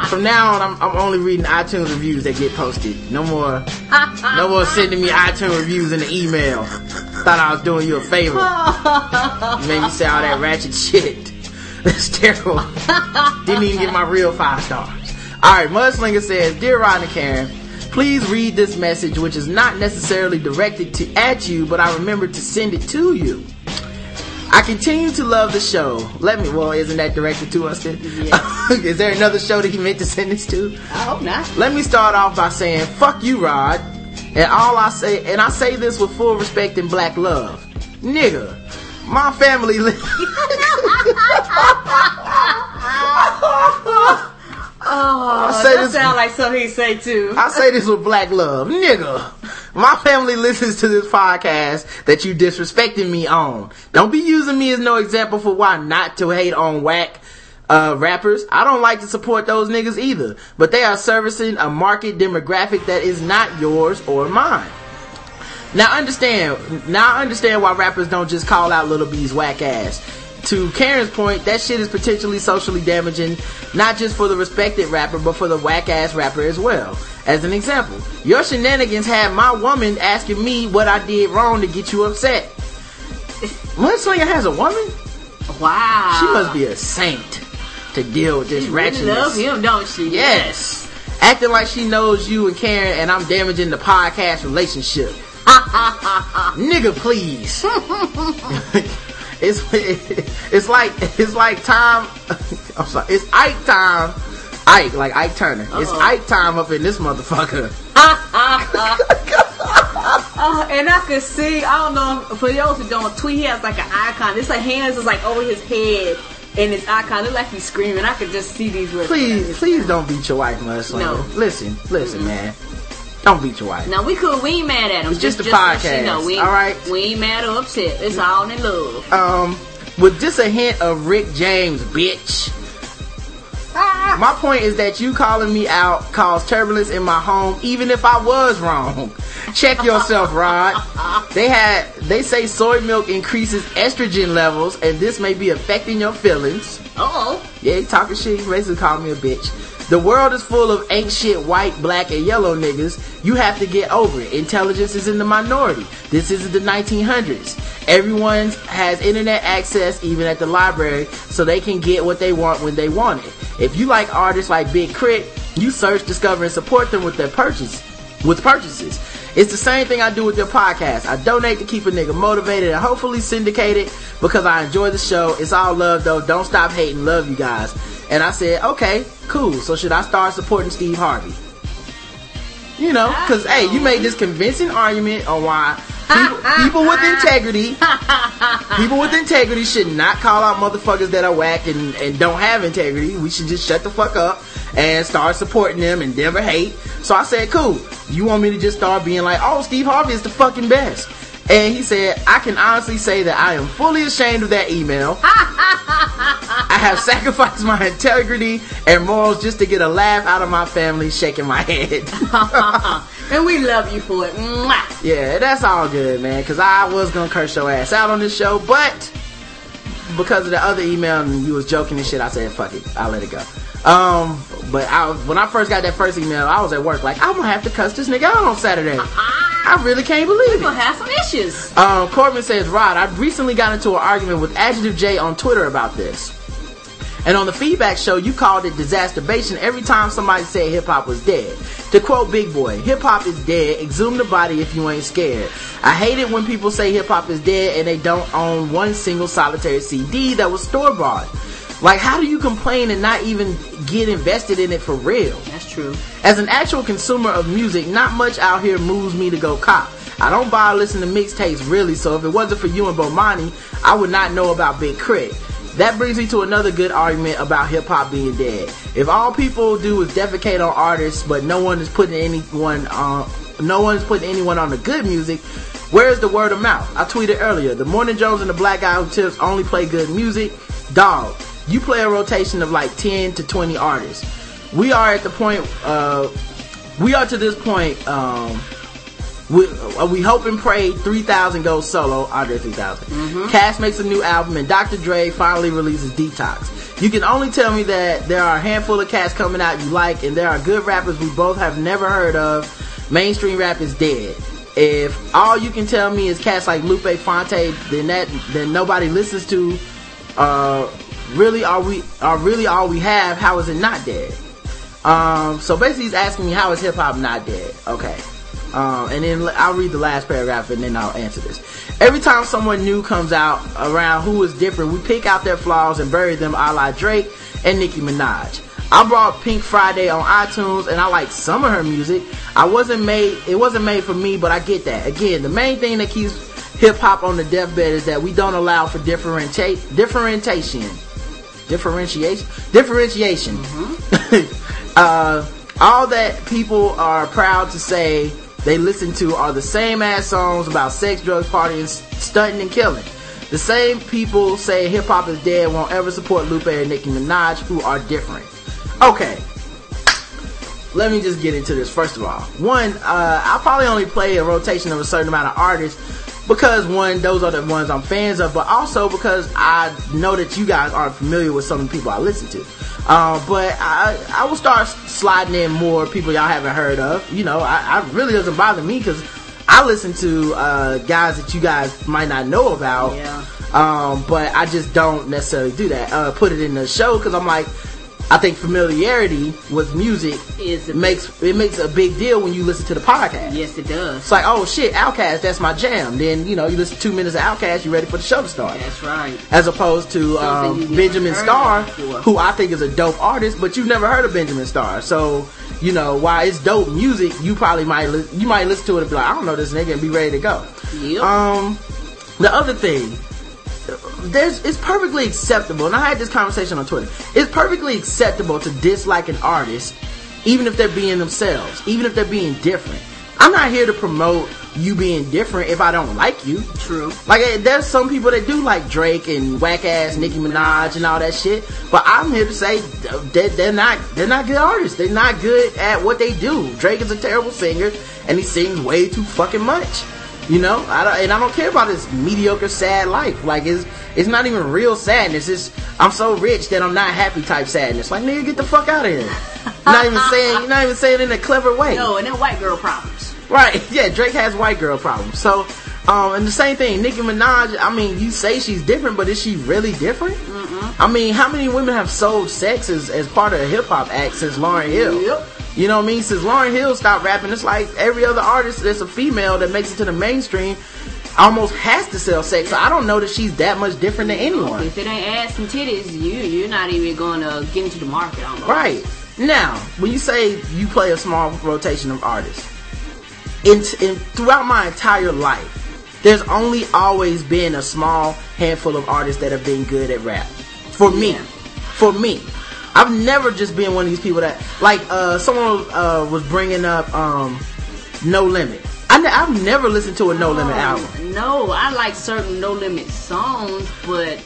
From now on, I'm, I'm only reading iTunes reviews that get posted. No more, no more sending me iTunes reviews in the email. Thought I was doing you a favor. You made me say all that ratchet shit. (laughs) That's terrible. Didn't even get my real five stars. Alright, Mudslinger says, Dear Rod and Karen, Please read this message, which is not necessarily directed to at you, but I remember to send it to you. I continue to love the show. Let me. Well, isn't that directed to us then? (laughs) is there another show that he meant to send this to? I hope not. Let me start off by saying, "Fuck you, Rod." And all I say, and I say this with full respect and black love, nigga. My family. Li- (laughs) (laughs) Oh, I say that this- sounds like something he say too. I say this with black love, nigga. My family listens to this podcast that you disrespecting me on. Don't be using me as no example for why not to hate on whack uh, rappers. I don't like to support those niggas either, but they are servicing a market demographic that is not yours or mine. Now understand, now I understand why rappers don't just call out Lil B's whack ass. To Karen's point, that shit is potentially socially damaging, not just for the respected rapper, but for the whack ass rapper as well. As an example, your shenanigans had my woman asking me what I did wrong to get you upset. Mudslinger has a woman? Wow. She must be a saint to deal with this She really ratchetness. love him, don't she? Yes. Acting like she knows you and Karen and I'm damaging the podcast relationship. (laughs) Nigga, please. (laughs) it's it's like it's like time. (laughs) I'm sorry. It's Ike time. Ike, like Ike Turner. It's Uh-oh. Ike time up in this motherfucker. Oh, (laughs) (laughs) and I could see, I don't know, for those who don't tweet, he has like an icon. It's like hands is like over his head, and his icon looks like he's screaming. I could just see these words. Please, please don't beat your wife, Mudslinger. No. Listen, listen, man. Don't beat your wife. No, we cool. We ain't mad at him. It's just a so she podcast, know, we ain't, all right? We ain't mad or upset. It's all in love. um, with just a hint of Rick James, bitch. My point is that you calling me out caused turbulence in my home, even if I was wrong. Check yourself, (laughs) Rod. They had they say soy milk increases estrogen levels, and this may be affecting your feelings. Oh, Yeah, talking shit. He basically called me a bitch. The world is full of ain't shit white, black, and yellow niggas. You have to get over it. Intelligence is in the minority. This isn't the 1900s. Everyone has internet access, even at the library, so they can get what they want when they want it. If you like artists like Big K.R.I.T., you search, discover, and support them with their purchase, with purchases. It's the same thing I do with your podcast. I donate to keep a nigga motivated and hopefully syndicate it because I enjoy the show. It's all love though. Don't stop hating. Love you guys. And I said, okay, cool. So should I start supporting Steve Harvey? You know, cause hey, you made this convincing argument on why people, (laughs) people with integrity, people with integrity should not call out motherfuckers that are whack and, and don't have integrity. We should just shut the fuck up and start supporting them and never hate. So I said, cool. You want me to just start being like, oh, Steve Harvey is the fucking best. And he said, I can honestly say that I am fully ashamed of that email. (laughs) I have sacrificed my integrity and morals just to get a laugh out of my family, shaking my head. (laughs) (laughs) and we love you for it. Mwah. yeah, that's all good, man. Cause I was gonna curse your ass out on this show, but because of the other email and you was joking and shit, I said, fuck it. I'll let it go. Um, but I, when I first got that first email, I was at work like, I'm gonna have to cuss this nigga out on Saturday. I really can't believe We're it. gonna have some issues. Um, Corbin says, Rod, I recently got into an argument with Adjective J on Twitter about this. And on the feedback show, you called it disasterbation every time somebody said hip hop was dead. To quote Big Boy, hip hop is dead, exhume the body if you ain't scared. I hate it when people say hip hop is dead and they don't own one single solitary CD that was store bought. Like, how do you complain and not even get invested in it for real? That's true. As an actual consumer of music, not much out here moves me to go cop. I don't buy or listen to mixtapes really, so if it wasn't for you and Bomani, I would not know about Big Crit. That brings me to another good argument about hip hop being dead. If all people do is defecate on artists, but no one is putting anyone on, no one is putting anyone on the good music, where's the word of mouth? I tweeted earlier, the Morning Jones and the Black Guy Who Tips only play good music. Dog, you play a rotation of like 10 to 20 artists. We are at the point, uh, we are to this point, um, we, uh, we hope and pray 3000 goes solo, Andre 3000. Cash makes a new album and Dr. Dre finally releases Detox. You can only tell me that there are a handful of cats coming out you like and there are good rappers we both have never heard of. Mainstream rap is dead. If all you can tell me is cats like Lupe Fonte, then that, then nobody listens to, uh, really are we, are really all we have, how is it not dead? Um, so basically, he's asking me how is hip hop not dead? Okay. Um, and then I'll read the last paragraph and then I'll answer this. Every time someone new comes out around who is different, we pick out their flaws and bury them a la Drake and Nicki Minaj. I brought Pink Friday on iTunes and I like some of her music. I wasn't made, it wasn't made for me, but I get that. Again, the main thing that keeps hip hop on the deathbed is that we don't allow for differentiate, differentiation. Differentiation? Differentiation. (laughs) uh, all that people are proud to say they listen to are the same ass songs about sex, drugs, partying, stunting, and killing. The same people say hip hop is dead won't ever support Lupe and Nicki Minaj, who are different. Okay. Let me just get into this first of all. One, uh, I probably only play a rotation of a certain amount of artists because one, those are the ones I'm fans of, but also because I know that you guys aren't familiar with some of the people I listen to. Uh, but I, I will start sliding in more people y'all haven't heard of. You know, I, I really doesn't bother me because I listen to uh, guys that you guys might not know about. Yeah. Um, but I just don't necessarily do that. Uh, put it in the show because I'm like, I think familiarity with music Is makes it makes a big deal when you listen to the podcast. Yes, it does. It's like, oh shit, OutKast, that's my jam. Then you know, you listen to two minutes of OutKast, you're ready for the show to start. That's right. As opposed to um, Benjamin Starr, who I think is a dope artist, but you've never heard of Benjamin Starr. So you know, while it's dope music, you probably might li- you might listen to it and be like, I don't know this nigga, and be ready to go. Yep. Um, the other thing, there's it's perfectly acceptable, and I had this conversation on Twitter. It's perfectly acceptable to dislike an artist, even if they're being themselves, even if they're being different. I'm not here to promote you being different if I don't like you. True. Like eh, there's some people that do like Drake and whack ass Nicki Minaj and all that shit, but I'm here to say that they're not they're not good artists. They're not good at what they do. Drake is a terrible singer and he sings way too fucking much. You know, I don't, and I don't care about this mediocre sad life. Like it's it's not even real sadness. It's I'm so rich that I'm not happy type sadness. Like nigga, get the fuck out of here. Not even saying you're not even saying it in a clever way. No, and then white girl problems. Right. (laughs) Yeah, Drake has white girl problems. So, um, and the same thing, Nicki Minaj, I mean, you say she's different, but is she really different? I mean, how many women have sold sex as, as part of a hip hop act since Lauryn Hill? Yep. You know what I mean? Since Lauryn Hill stopped rapping, it's like every other artist that's a female that makes it to the mainstream almost has to sell sex. So I don't know that she's that much different than anyone. If it ain't ass and titties, you you're not even gonna get into the market almost. Right. Now, when you say you play a small rotation of artists, in, in throughout my entire life, there's only always been a small handful of artists that have been good at rap. For me. Yeah. For me. I've never just been one of these people that, like, uh, someone uh, was bringing up um, No Limit. I ne- I've never listened to a No Limit album. No, I like certain No Limit songs, but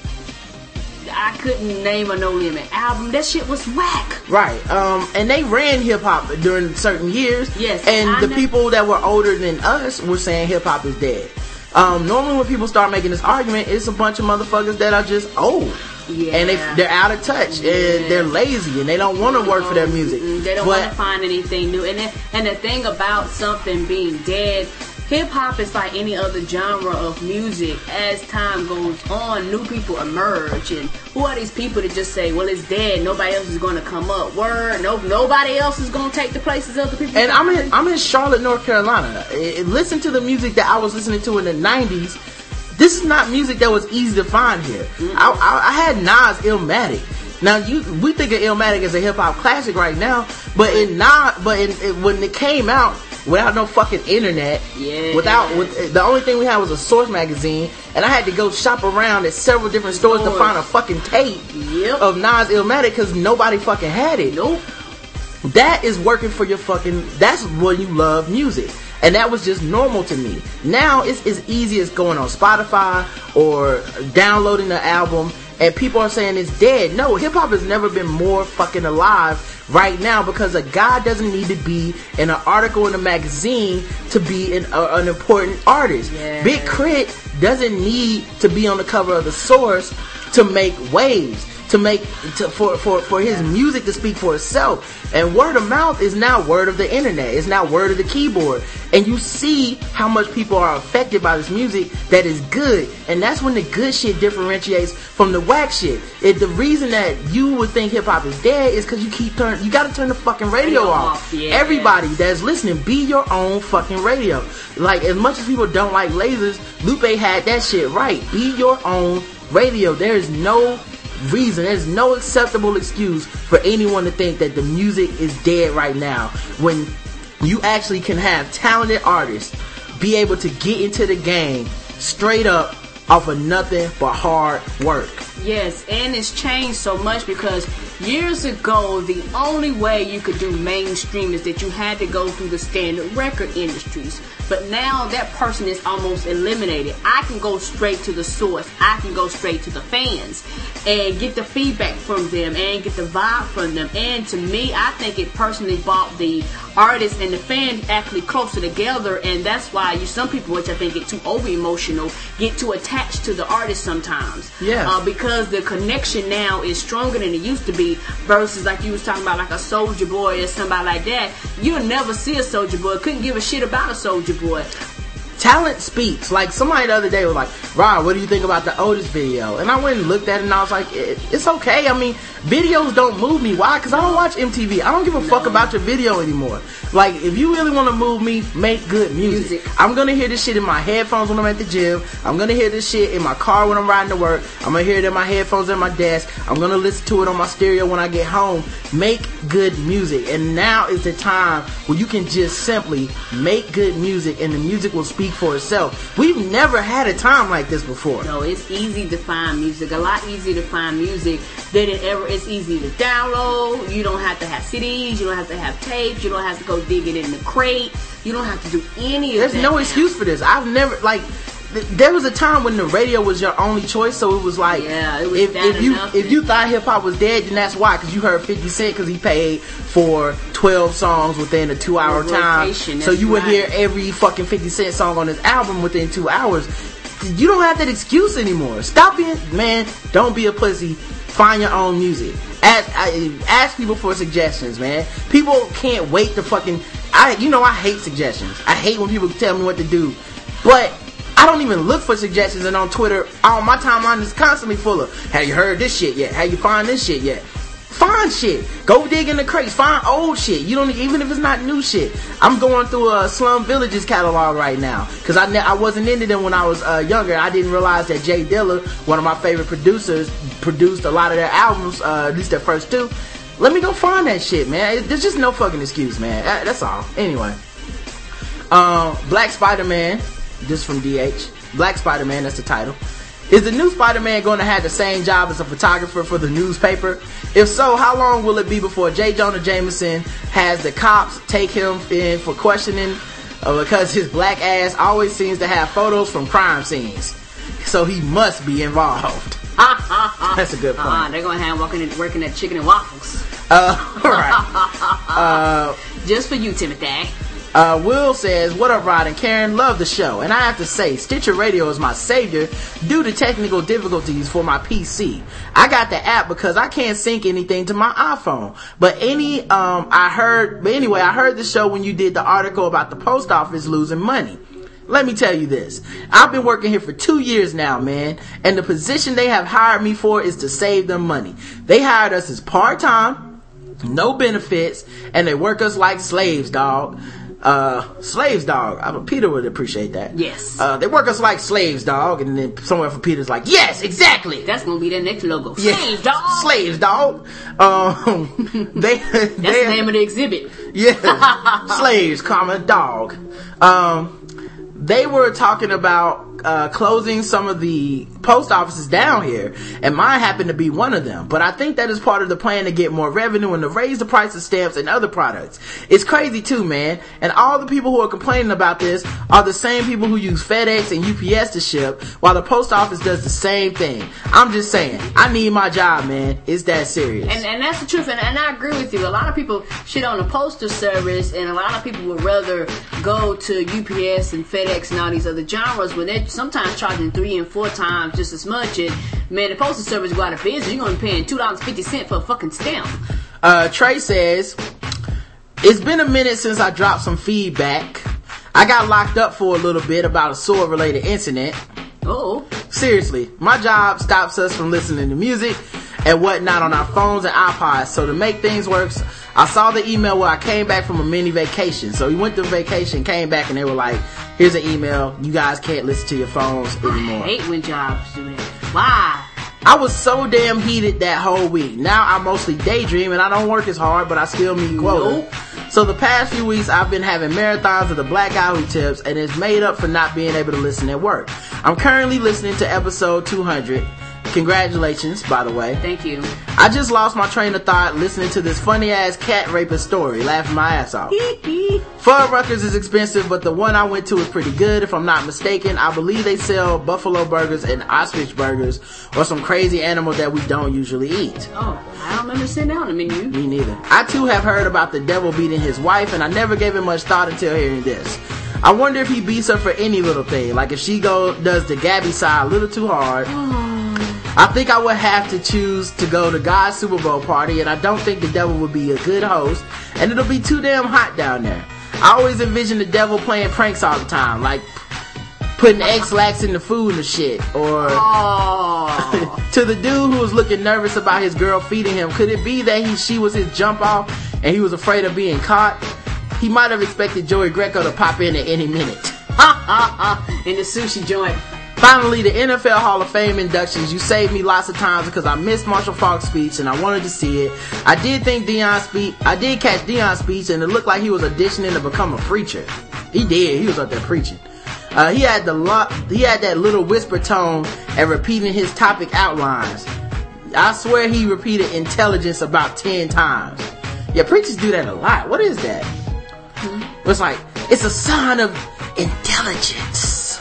I couldn't name a No Limit album. That shit was whack. Right. Um, and they ran hip hop during certain years. Yes, And I the people that were older than us were saying hip hop is dead. Um, normally when people start making this argument, it's a bunch of motherfuckers that are just old. Yeah. And they, they're out of touch Yeah. and they're lazy and they don't want to work for their music. They don't want to find anything new. And then, and the thing about something being dead, hip hop is like any other genre of music. As time goes on, new people emerge. And who are these people that just say, "Well, it's dead. Nobody else is going to come up." Word. No, nobody else is going to take the places of the people. And I'm in I'm in Charlotte, North Carolina. Listen to the music that I was listening to in the '90s. This is not music that was easy to find here. Mm-hmm. I, I, I had Nas Illmatic. Now you we think of Illmatic as a hip hop classic right now, but in not but in, in- when it came out without no fucking internet, Yeah. without with the only thing we had was a Source magazine, and I had to go shop around at several different stores to find a fucking tape Yep. of Nas Illmatic because nobody fucking had it. Nope. That is working for your fucking. That's when you love music, and that was just normal to me. Now it's as easy as going on Spotify or downloading the album, and people are saying it's dead. No, hip hop has never been more fucking alive right now because a guy doesn't need to be in an article in a magazine to be an, uh, an important artist. Yeah. Big K.R.I.T. doesn't need to be on the cover of the Source to make waves. To make to, for for for his music to speak for itself. And word of mouth is now word of the internet. It's now word of the keyboard. And you see how much people are affected by this music that is good. And that's when the good shit differentiates from the whack shit. If the reason that you would think hip hop is dead is because you keep turn you gotta turn the fucking radio Radio off. off, yeah. Everybody that's listening, be your own fucking radio. Like as much as people don't like lasers, Lupe had that shit right. Be your own radio. There is no reason, there's no acceptable excuse for anyone to think that the music is dead right now when you actually can have talented artists be able to get into the game straight up off of nothing but hard work. Yes, and it's changed so much because years ago, the only way you could do mainstream is that you had to go through the standard record industries. But now that person is almost eliminated. I can go straight to the source. I can go straight to the fans and get the feedback from them and get the vibe from them. And to me, I think it personally brought the artist and the fan actually closer together. And that's why you some people, which I think get too over emotional, get too attached to the artist sometimes. Yeah. Uh, because the connection now is stronger than it used to be versus like you was talking about like a Soulja Boy or somebody like that. You'll never see a Soulja Boy. Couldn't give a shit about a Soulja Boy talent speaks. Like somebody the other day was like, "Rod, what do you think about the Otis video?" And I went and looked at it, and I was like, it, "It's okay. I mean, videos don't move me. Why? Because I don't watch MTV. I don't give a fuck about your video anymore. Like, if you really want to move me, make good music. Music. I'm gonna hear this shit in my headphones when I'm at the gym. I'm gonna hear this shit in my car when I'm riding to work. I'm gonna hear it in my headphones at my desk. I'm gonna listen to it on my stereo when I get home. Make good music. And now is the time where you can just simply make good music, and the music will speak for itself. We've never had a time like this before. So it's easy to find music, a lot easier to find music than it ever. It's easy to download. You don't have to have CDs. You don't have to have tapes. You don't have to go digging in the crate. You don't have to do any of There's that. no now. excuse for this. I've never like. Th- There was a time when the radio was your only choice, so it was like, Yeah, it was if, if you if you thought hip hop was dead, then that's why, because you heard Fifty Cent, because he paid for twelve songs within a two hour time, so you would right. hear every fucking Fifty Cent song on his album within two hours. You don't have that excuse anymore. Stop being man. Don't be a pussy. Find your own music. Ask, I, ask people for suggestions, man. People can't wait to fucking. I you know I hate suggestions. I hate when people tell me what to do, but I don't even look for suggestions. And on Twitter, all my timeline is constantly full of. Have you heard this shit yet? Have you find this shit yet? Find shit. Go dig in the crates. Find old shit. You don't even if it's not new shit. I'm going through a Slum Villages catalog right now because I ne- I wasn't into them when I was uh, younger. I didn't realize that J Dilla, one of my favorite producers, produced a lot of their albums, uh, at least their first two. Let me go find that shit, man. There's just no fucking excuse, man. That- That's all. Anyway, um, Black Spider Man. This from DH. Black Spider Man. That's the title. Is the new Spider Man going to have the same job as a photographer for the newspaper? If so, how long will it be before J. Jonah Jameson has the cops take him in for questioning uh, because his black ass always seems to have photos from crime scenes? So he must be involved. (laughs) That's a good point. Uh, they're gonna have him working at, working at chicken and waffles Uh, (laughs) all right. (laughs) just for you, Timothy. Uh, Will says, What up, Rod and Karen? Love the show. And I have to say, Stitcher Radio is my savior due to technical difficulties for my PC. I got the app because I can't sync anything to my iPhone. But any, um, I heard, but anyway, I heard the show when you did the article about the post office losing money. Let me tell you this. I've been working here for two years now, man, and the position they have hired me for is to save them money. They hired us as part-time, no benefits, and they work us like slaves, dog. Uh, slaves, dog. I, Peter would appreciate that. Yes. Uh, they work us like slaves, dog. And then somewhere from Peter's like, yes, exactly. That's gonna be their next logo. Yeah. Slaves, dog. Slaves, dog. Um, (laughs) they, That's the name of the exhibit. yeah, (laughs) slaves, comma dog. Um, they were talking about uh, closing some of the post offices down here, and mine happened to be one of them. But I think that is part of the plan to get more revenue and to raise the price of stamps and other products. It's crazy too, man. And all the people who are complaining about this are the same people who use FedEx and UPS to ship, while the post office does the same thing. I'm just saying, I need my job, man. It's that serious. And, and that's the truth, and, and I agree with you. A lot of people shit on the postal service, and a lot of people would rather go to UPS and FedEx and all these other genres when they're sometimes charging three and four times just as much. And man, the postal service go out of business. You're gonna be paying two dollars fifty cent for a fucking stamp. Uh, Trey says, It's been a minute since I dropped some feedback. I got locked up for a little bit about a sword related incident. Oh, Seriously, my job stops us from listening to music and whatnot on our phones and iPods. So to make things work, I saw the email where I came back from a mini vacation. So we went to vacation, came back, and they were like, here's an email. You guys can't listen to your phones I anymore. hate when jobs do that. Why? I was so damn heated that whole week. Now I mostly daydream and I don't work as hard, but I still meet quota. Nope. So the past few weeks I've been having marathons of the Black Guy Tips and it's made up for not being able to listen at work. I'm currently listening to episode 200. Congratulations, by the way. Thank you. I just lost my train of thought listening to this funny ass cat rapist story, laughing my ass off. Fuddruckers is expensive, but the one I went to is pretty good. If I'm not mistaken, I believe they sell buffalo burgers and ostrich burgers, or some crazy animal that we don't usually eat. Oh, I don't remember sitting down on the menu. Me neither. I too have heard about the devil beating his wife, and I never gave it much thought until hearing this. I wonder if he beats her for any little thing, like if she go does the Gabby side a little too hard. Oh. I think I would have to choose to go to God's Super Bowl party, and I don't think the devil would be a good host, and it'll be too damn hot down there. I always envision the devil playing pranks all the time, like putting Ex-Lax in the food and shit, or Oh, (laughs) to the dude who was looking nervous about his girl feeding him, could it be that he she was his jump off and he was afraid of being caught? He might have expected Joey Greco to pop in at any minute. ha ha ha! In the sushi joint. Finally, the NFL Hall of Fame inductions. You saved me lots of times because I missed Marshall Faulk's speech and I wanted to see it. I did think Deion's speech, I did catch Deion's speech and it looked like he was auditioning to become a preacher. He did. He was up there preaching. Uh, he had the lo- he had that little whisper tone and repeating his topic outlines. I swear he repeated intelligence about 10 times. Yeah, preachers do that a lot. What is that? It's like, it's a sign of intelligence.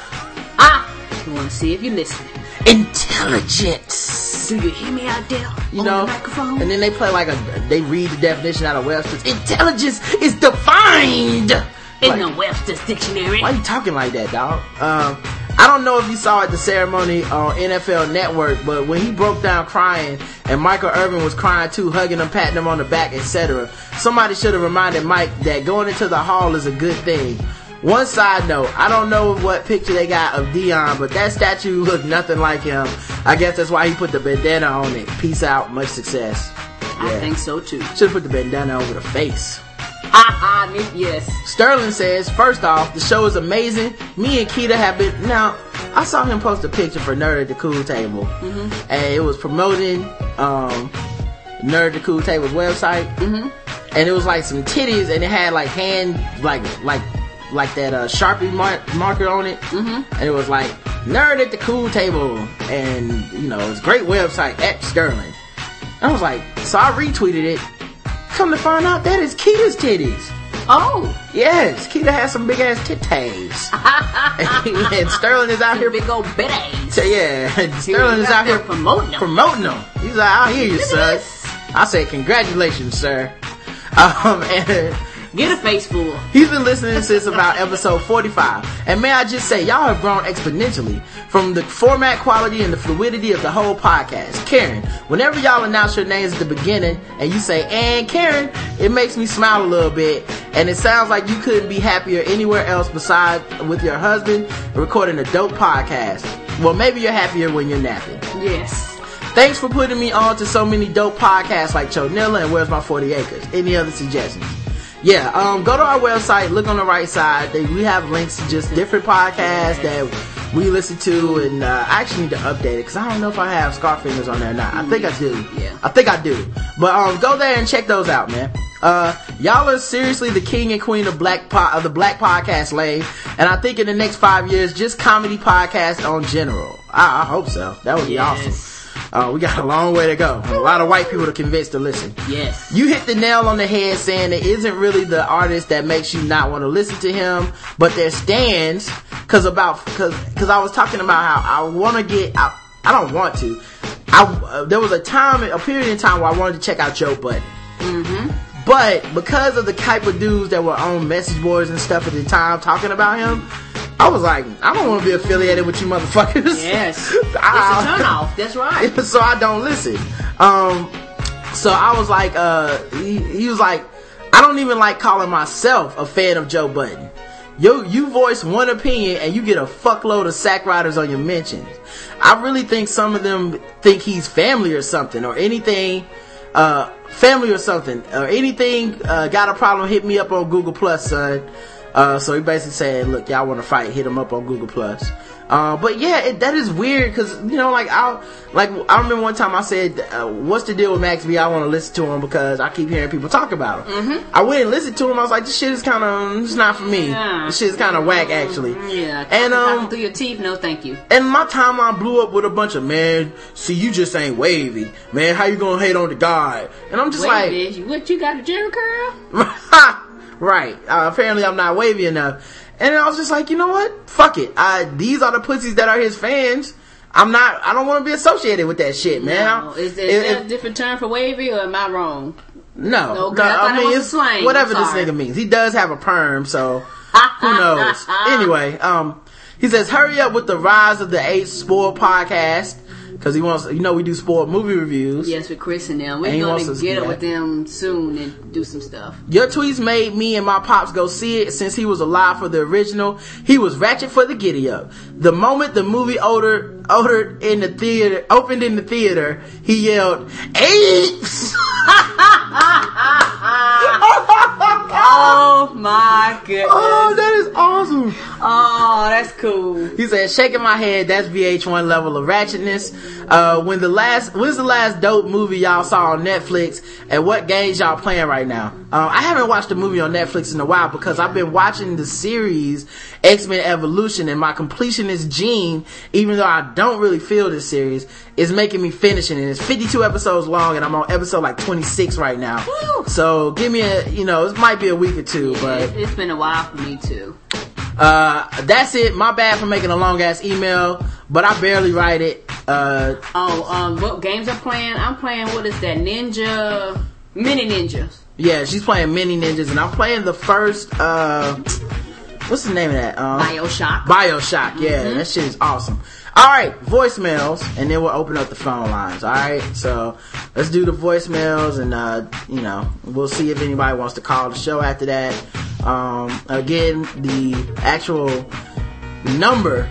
Ah, to see if you're listening? Intelligence. Do you hear me out there You on know, the microphone? and then they play like a, they read the definition out of Webster's. Intelligence is defined. in Like, the Webster's dictionary. why are you talking like that, dog? Um, I don't know if you saw at the ceremony on NFL Network, but when he broke down crying and Michael Irvin was crying too, hugging him, patting him on the back, etc., somebody should have reminded Mike that going into the hall is a good thing. One side note, I don't know what picture they got of Deion, but that statue (laughs) looked nothing like him. I guess that's why he put the bandana on it. Peace out, much success. I think so too. Should have put the bandana over the face. Ha ha, yes. Sterling says, first off, the show is amazing. Me and Keita have been, now, I saw him post a picture for Nerd at the Cool Table. And it was promoting, um, Nerd at the Cool Table's website. Mm-hmm. And it was like some titties and it had like hand, like, like, like that, uh, Sharpie mar- marker on it. Mm-hmm. And it was like, Nerd at the Cool Table. And, you know, it's great website at Sterling. I was like, so I retweeted it. Come to find out that is Keita's titties. Oh, Yes, Keita has some big ass titties. (laughs) and Sterling is out here. big old bitties. So yeah, (laughs) Sterling is out here promoting them. promoting them. He's like, I hear you, son. I say congratulations, sir. (laughs) Um, and Get a face full. he's been listening since about episode 45. And may I just say, y'all have grown exponentially from the format quality and the fluidity of the whole podcast. Karen, whenever y'all announce your names at the beginning and you say, and Karen, it makes me smile a little bit. And it sounds like you couldn't be happier anywhere else besides with your husband recording a dope podcast. Well, maybe you're happier when you're napping. Yes. Thanks for putting me on to so many dope podcasts like Chonilla and Where's My 40 Acres. Any other suggestions? Yeah, um, go to our website, look on the right side. They, we have links to just different podcasts that we listen to, and uh, I actually need to update it because I don't know if I have Scarfingers on there or not. I think I do. Yeah. I think I do. But um, go there and check those out, man. Uh, y'all are seriously the king and queen of black po- of the black podcast lane, and I think in the next five years, just comedy podcast on general. I, I hope so. That would be Yes. awesome. Uh, we got a long way to go. A lot of white people to convince to listen. Yes. You hit the nail on the head saying it isn't really the artist that makes you not want to listen to him, but their stands. Cause about, cause, cause I was talking about how I want to get, I, I don't want to. I, uh, there was a time, a period in time where I wanted to check out Joe Budden. But because of the type of dudes that were on message boards and stuff at the time talking about him, I was like, I don't want to be affiliated with you motherfuckers. Yes. I- (laughs) It's a turnoff. That's right. (laughs) so I don't listen. Um, so I was like, uh, he, he was like, I don't even like calling myself a fan of Joe Budden. Yo, you voice one opinion and you get a fuckload of sack riders on your mentions. I really think some of them think he's family or something or anything, uh, family or something or anything, uh, got a problem, hit me up on Google Plus, son. Uh, so he basically said, look, y'all want to fight, hit him up on Google Plus. Uh, but yeah, it, that is weird because you know, like I, like I remember one time I said, uh, "What's the deal with Max B? I want to listen to him because I keep hearing people talk about him." Mm-hmm. I went and listened to him. I was like, "This shit is kind of, it's not for me. Yeah. This shit is kind of whack, actually." Yeah. And um, through your teeth. No, thank you. and my timeline blew up with a bunch of man. See, you just ain't wavy, man. How you gonna hate on the guy? And I'm just Wait, like, bitch. What you got a Jheri curl? (laughs) right. Uh, apparently, I'm not wavy enough. And I was just like, you know what? Fuck it. I, these are the pussies that are his fans. I'm not. I don't want to be associated with that shit, man. No. Is, is If- there if- a different term for wavy, or am I wrong? no, No, no. I I it mean, was it's slang. whatever this nigga means. He does have a perm, so (laughs) who knows? anyway, um, he says, "Hurry up with the rise of the Eight Sport podcast." Because he wants, you know, we do sport movie reviews. Yes, with Chris and them. We're And going wants to get up yeah. with them soon and do some stuff. Your tweets made me and my pops go see it since he was alive for the original. He was ratchet for the giddy up. The moment the movie ordered, ordered in the theater, opened in the theater, he yelled, apes! (laughs) Oh my goodness. oh, that is awesome. Oh, that's cool. He said, shaking my head, that's VH1 level of ratchetness. Uh, when the last, when's the last dope movie y'all saw on Netflix and what games y'all playing right now? Uh, I haven't watched a movie on Netflix in a while because I've been watching the series X-Men Evolution and my completionist gene, even though I don't really feel this series, is making me finish it. And it's 52 episodes long and I'm on episode like 26 right now. Woo. So give me a, you know, it might be a week or two, but It, it's been a while for me too. uh, that's it. My bad for making a long ass email, but I barely write it. Uh, Oh, um, what games I'm playing? I'm playing what is that? Ninja, Mini Ninjas. yeah, she's playing Mini Ninjas, and I'm playing the first. Uh, what's the name of that? Um, Bioshock. Bioshock. Yeah, that shit is awesome. All right, voicemails, and then we'll open up the phone lines. All right, so let's do the voicemails, and uh, you know, we'll see if anybody wants to call the show after that. Um, again, the actual number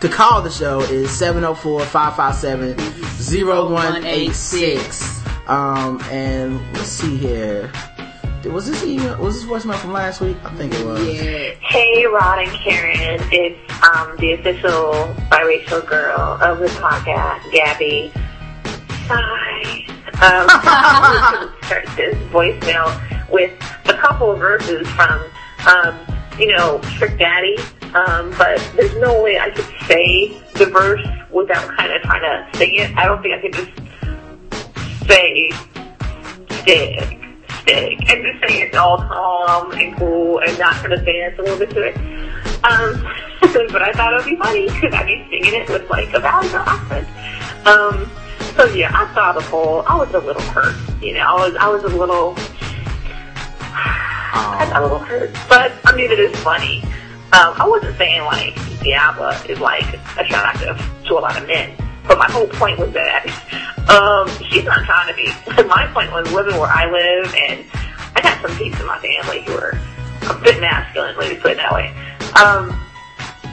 to call the show is 704-557-0186. Um, and let's see here. Was this email, was this voicemail from last week? I think it was. Yeah. Hey, Rod and Karen. It's um, the official biracial girl of the podcast, Gabby. Hi. Um, (laughs) I'm going to start this voicemail with a couple of verses from, um, you know, Trick Daddy. Um, but there's no way I could say the verse without kind of trying to sing it. I don't think I could just say stick, stick, and just say it all calm and cool and not kind of dance a little bit to it. Um, (laughs) but I thought it would be funny because I'd be singing it with like a valley accent. Um, so yeah, I saw the poll. I was a little hurt, you know. I was I was a little (sighs) I got a little hurt, but I mean it is funny. Um, I wasn't saying like Diablo is like attractive to a lot of men, but my whole point was that um, she's not trying to be. (laughs) My point was living where I live, and I got some peeps in my family who are a bit masculine. Let me put it that way. Um,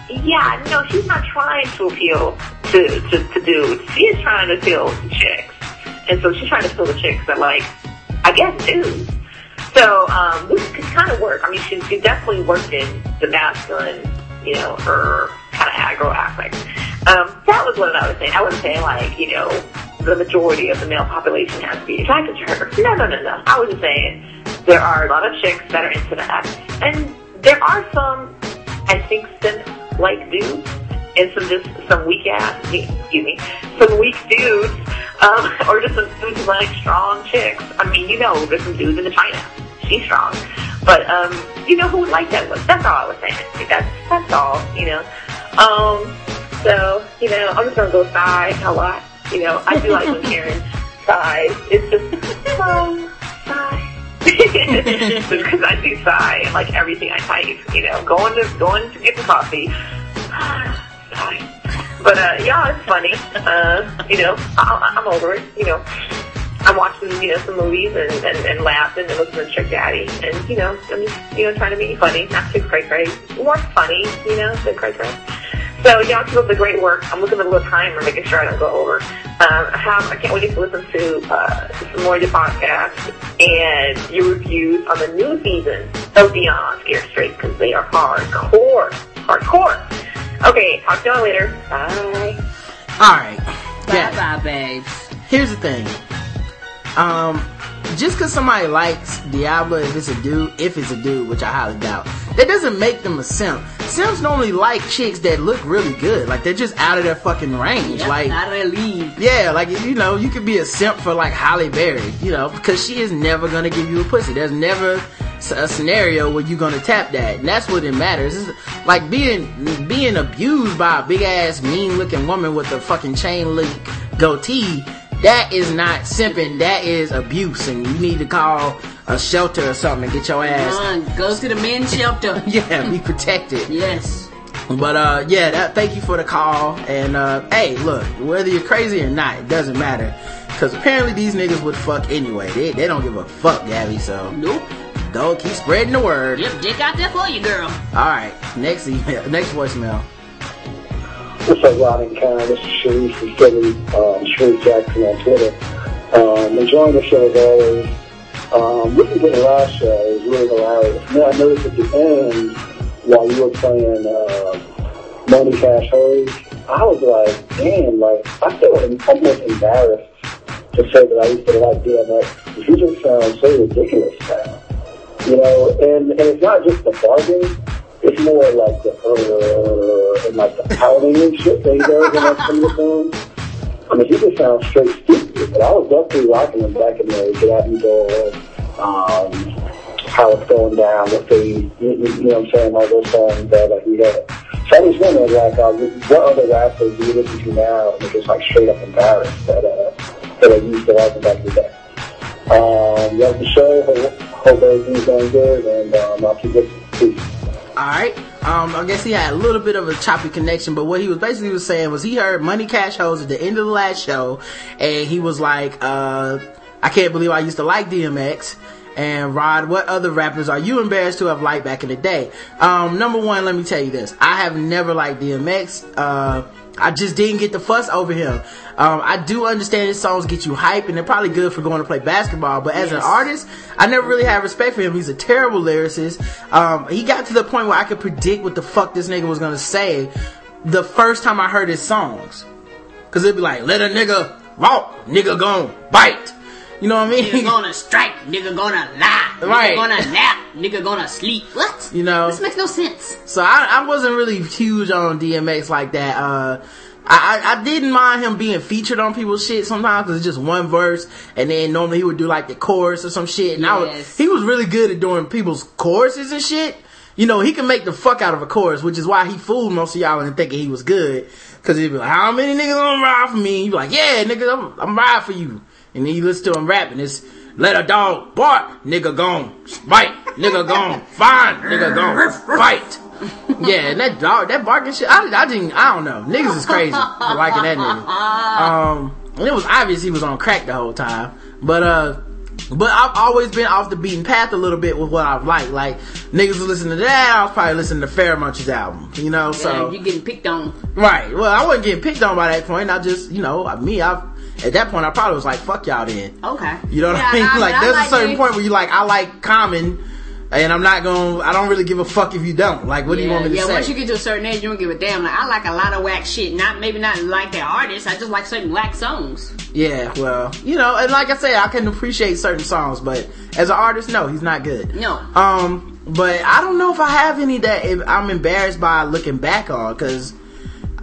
yeah, no, she's not trying to appeal to, to, to dudes. She is trying to appeal to chicks. And so she's trying to appeal to chicks that like, I guess dudes. So, um, this could kind of work. I mean, she, she definitely worked in the masculine, you know, her kind of aggro aspect. Um, that was what I was saying. I wasn't saying like, you know, the majority of the male population has to be attracted to her. No, no, no, no. I was just saying there are a lot of chicks that are into that. And there are some, I think, simp like dudes and some just some weak ass, excuse me, some weak dudes, um, (laughs) or just some dudes like strong chicks. I mean, you know, there's some dudes in the China. She's strong, but um, you know who would like that look? That's all I was saying. That's that's all. You know. Um, so you know, I'm just gonna go sigh a lot. You know, I do like (laughs) when Karen sighs. It's just sigh, sigh, (laughs) because I do sigh and like everything I type. You know, going to going to get the coffee. sigh. But uh, yeah, it's funny. Uh, you know, I, I'm over it. You know, I'm watching you know some movies and, and, and laughing and listening to Trick Daddy, and you know, I'm just you know trying to be funny, not too cray cray, more funny. You know, than cray cray. So y'all keep up the great work. I'm looking at a little timer, making sure I don't go over. Um, I have I can't wait to listen to uh, some more of your podcasts and your reviews on the new season of Beyond Scared Straight because they are hardcore, hardcore. Okay, talk to y'all later. Bye. All right. Bye Yeah. bye, babes. Here's the thing. Um, just because somebody likes Diablo, if it's a dude, if it's a dude, which I highly doubt, that doesn't make them a simp. Simps normally like chicks that look really good, like they're just out of their fucking range. Yep, like, out of their league. yeah, like you know, you could be a simp for like Halle Berry, you know, because she is never gonna give you a pussy. There's never a scenario where you're gonna tap that, and that's what it matters. It's like being being abused by a big ass, mean looking woman with a fucking chain link goatee. That is not simping. That is abuse, and you need to call a shelter or something and get your ass. Son, go to the men's shelter. (laughs) Yeah, be protected. Yes. But uh, yeah, that, thank you for the call. And uh, hey, look, whether you're crazy or not, it doesn't matter. Cause apparently these niggas would fuck anyway. They they don't give a fuck, Gabby. So Nope. go keep spreading the word. Yep, dick out there for you, girl. All right, next email, next voicemail. What's up, Rod and Karen? This is Sharif from Philly, um, Sharif Jackson on Twitter. Um, enjoying the show as always. Um, listening to the last show is really hilarious. Now I noticed at the end, while you were playing uh, Money Cash Hoes, I was like, damn, like, I feel almost embarrassed to say that I used to like DMX. He just sounds so ridiculous now. You know, and, and it's not just the bargain, it's more like the uh, and like the pouting and shit that he does in like some of the. I mean, he just sounds straight stupid. But I was definitely rocking him back in the Get At Me Dog, um, How It's Going Down, with the, you, you know what I'm saying, all those songs that like, he had. So I was wondering, like, uh, what other rappers do you listen to now and are just like straight up embarrassed that, uh, that I used to like back in the day? Um, love the show. Hope, hope everything's going good, and um, I'll keep listening. Peace. All right. Um, I guess he had a little bit of a choppy connection, but what he was basically was saying was he heard Money Cash Hoes at the end of the last show, and he was like, uh, I can't believe I used to like DMX. And Rod, what other rappers are you embarrassed to have liked back in the day? Um, number one, let me tell you this. I have never liked DMX. Uh, I just didn't get the fuss over him. Um, I do understand his songs get you hype and they're probably good for going to play basketball, but as an artist, I never really had respect for him. He's a terrible lyricist. Um, he got to the point where I could predict what the fuck this nigga was gonna say the first time I heard his songs. Cause it'd be like, let a nigga walk, nigga gon' bite. You know what I mean? Nigga (laughs) gonna strike, nigga gonna lie, nigga Right. gonna nap, nigga gonna sleep. What? You know? This makes no sense. So I, I wasn't really huge on DMX like that. Uh, I, I, didn't mind him being featured on people's shit sometimes because it's just one verse, and then normally he would do like the chorus or some shit. And I was, he was really good at doing people's choruses and shit. You know, he can make the fuck out of a chorus, which is why he fooled most of y'all into thinking he was good. Cause he'd be like, how many niggas gonna ride for me? He'd be like, yeah, nigga, I'm, I'm ride for you. And then you listen to him rapping, it's, let a dog bark, nigga gone bite, nigga gone (laughs) find, nigga gone fight. Yeah, and that dog, that barking shit, I, I didn't, I don't know. Niggas is crazy for liking that nigga. Um, and it was obvious he was on crack the whole time. But, uh, but I've always been off the beaten path a little bit with what I've liked. Like, niggas was listening to that, I was probably listening to Pharoahe Monch's album, you know, so. Yeah, you getting picked on. Right. Well, I wasn't getting picked on by that point. I just, you know, me, I, at that point, I probably was like, fuck y'all then. Okay. You know what Yeah, I mean? I- like, I there's like a certain it. point where you like, I like Common, and I'm not gonna, I don't really give a fuck if you don't. Like, what do you want me to yeah, say? once you get to a certain age, you don't give a damn. Like I like a lot of whack shit. Not maybe not like the artist. I just like certain whack songs. yeah, well, you know, and like I said, I can appreciate certain songs, but as an artist, no, he's not good. No. Um, but I don't know if I have any that I'm embarrassed by looking back on, cause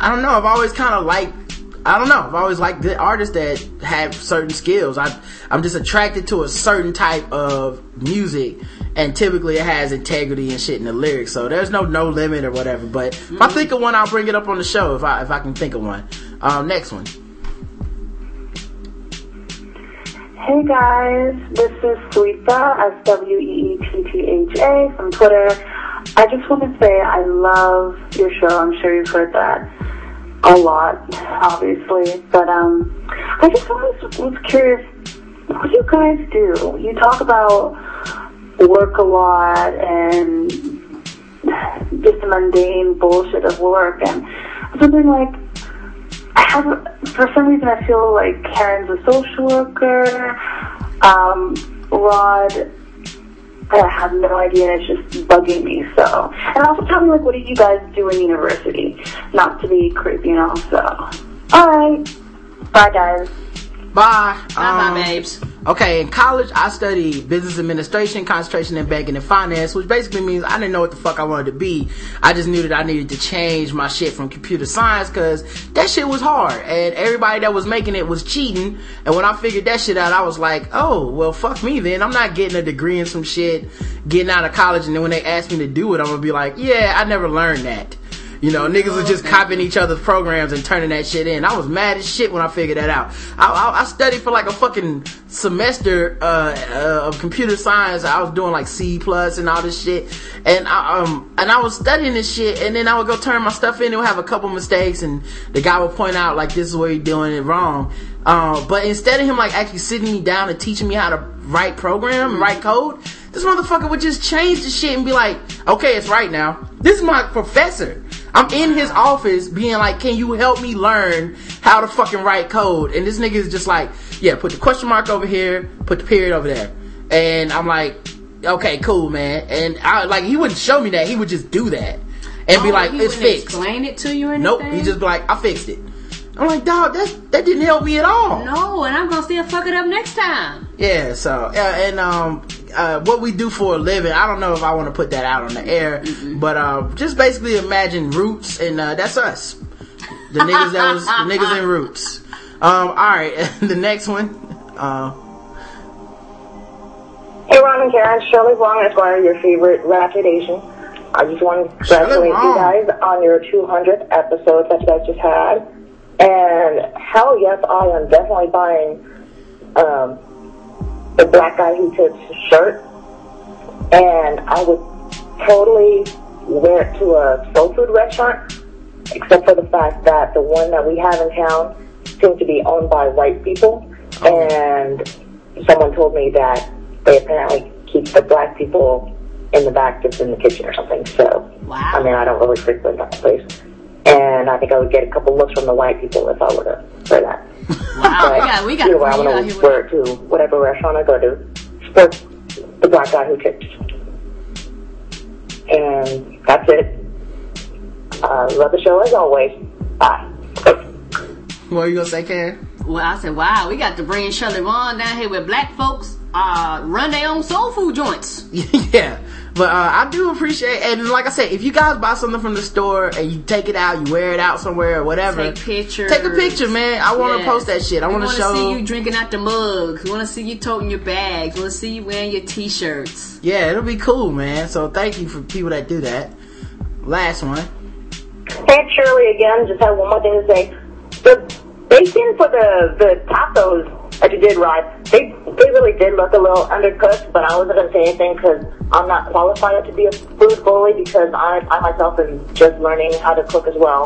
I don't know, I've always kind of liked, I don't know, I've always liked good artists that have certain skills. I, I'm just attracted to a certain type of music, and typically it has integrity and shit in the lyrics, so there's no no limit or whatever, but if I think of one, I'll bring it up on the show if I, if I can think of one. Um, next one. Hey guys, this is Sweeta, S-W-E-E-T-T-H-A from Twitter. I just want to say I love your show. I'm sure you've heard that a lot, obviously. But um, I just was curious, what do you guys do? You talk about work a lot and just the mundane bullshit of work and something like I have for some reason I feel like Karen's a social worker. Um, Rod I have no idea it's just bugging me so and also tell me like what do you guys do in university? Not to be creepy and all so. Alright. Bye guys. Bye. Bye bye, Um, babes. Okay, in college, I studied business administration, concentration in banking and finance, which basically means I didn't know what the fuck I wanted to be. I just knew that I needed to change my shit from computer science because that shit was hard and everybody that was making it was cheating. And when I figured that shit out, I was like, oh, well, fuck me then. I'm not getting a degree in some shit, getting out of college, and then when they ask me to do it, I'm gonna be like, yeah, I never learned that. You know, niggas was just copying each other's programs and turning that shit in. I was mad as shit when I figured that out. I, I, I studied for like a fucking semester uh, uh, of computer science. I was doing like C plus and all this shit, and I, um and I was studying this shit, and then I would go turn my stuff in. and would have a couple mistakes, and the guy would point out like this is where you're doing it wrong. Uh, but instead of him like actually sitting me down and teaching me how to write program, and write code, this motherfucker would just change the shit and be like, okay, it's right now. This is my professor. I'm in his office being like, can you help me learn how to fucking write code? And this nigga is just like, yeah, put the question mark over here, put the period over there. And I'm like, okay, cool, man. And I, like, he wouldn't show me that. He would just do that. And be Oh, like, he it's fixed. Explain it to you or Nope. He just be like, I fixed it. I'm like, dog, that's, that didn't help me at all. No, and I'm gonna still fuck it up next time. Yeah, so yeah, and um, uh, what we do for a living, I don't know if I want to put that out on the air, but uh, just basically imagine Roots, and uh, that's us, the niggas that was the niggas in Roots. Um, all right, (laughs) the next one, uh, Hey, Ron and Karen, Shirley Wong Esquire, your favorite Ratchet Asian. I just want to congratulate you guys on your 200th episode that you guys just had. And hell yes, I am definitely buying um, the Black Guy Who Tips his shirt. And I would totally wear it to a soul food restaurant, except for the fact that the one that we have in town seems to be owned by white people. And someone told me that they apparently keep the black people in the back just in the kitchen or something. So, Wow. I mean, I don't really frequent that place. And I think I would get a couple looks from the white people if I were to wear that. Wow, we got, we got, Either way, I'm going here to with- to whatever restaurant I go to. Support the black guy who tips. And that's it. Uh, love the show as always. Bye. what are you gonna say, Karen? Well, I said, wow, we got to bring Shirley Vaughn down here with black folks uh, run their own soul food joints. (laughs) yeah. But uh, I do appreciate, and like I said, if you guys buy something from the store and you take it out, you wear it out somewhere or whatever, Take pictures. Take a picture, man. I want to Yes. post that shit. I want to wanna show. see you drinking out the mug. We want to see you toting your bags. We want to see you wearing your t-shirts. Yeah, it'll be cool, man. So thank you for people that do that. Last one. Hey, Shirley again. Just have one more thing to say. The bacon for the the tacos that you did, Rod, they they really did look a little undercooked, but I wasn't gonna say anything because I'm not qualified to be a food bully because I I myself am just learning how to cook as well,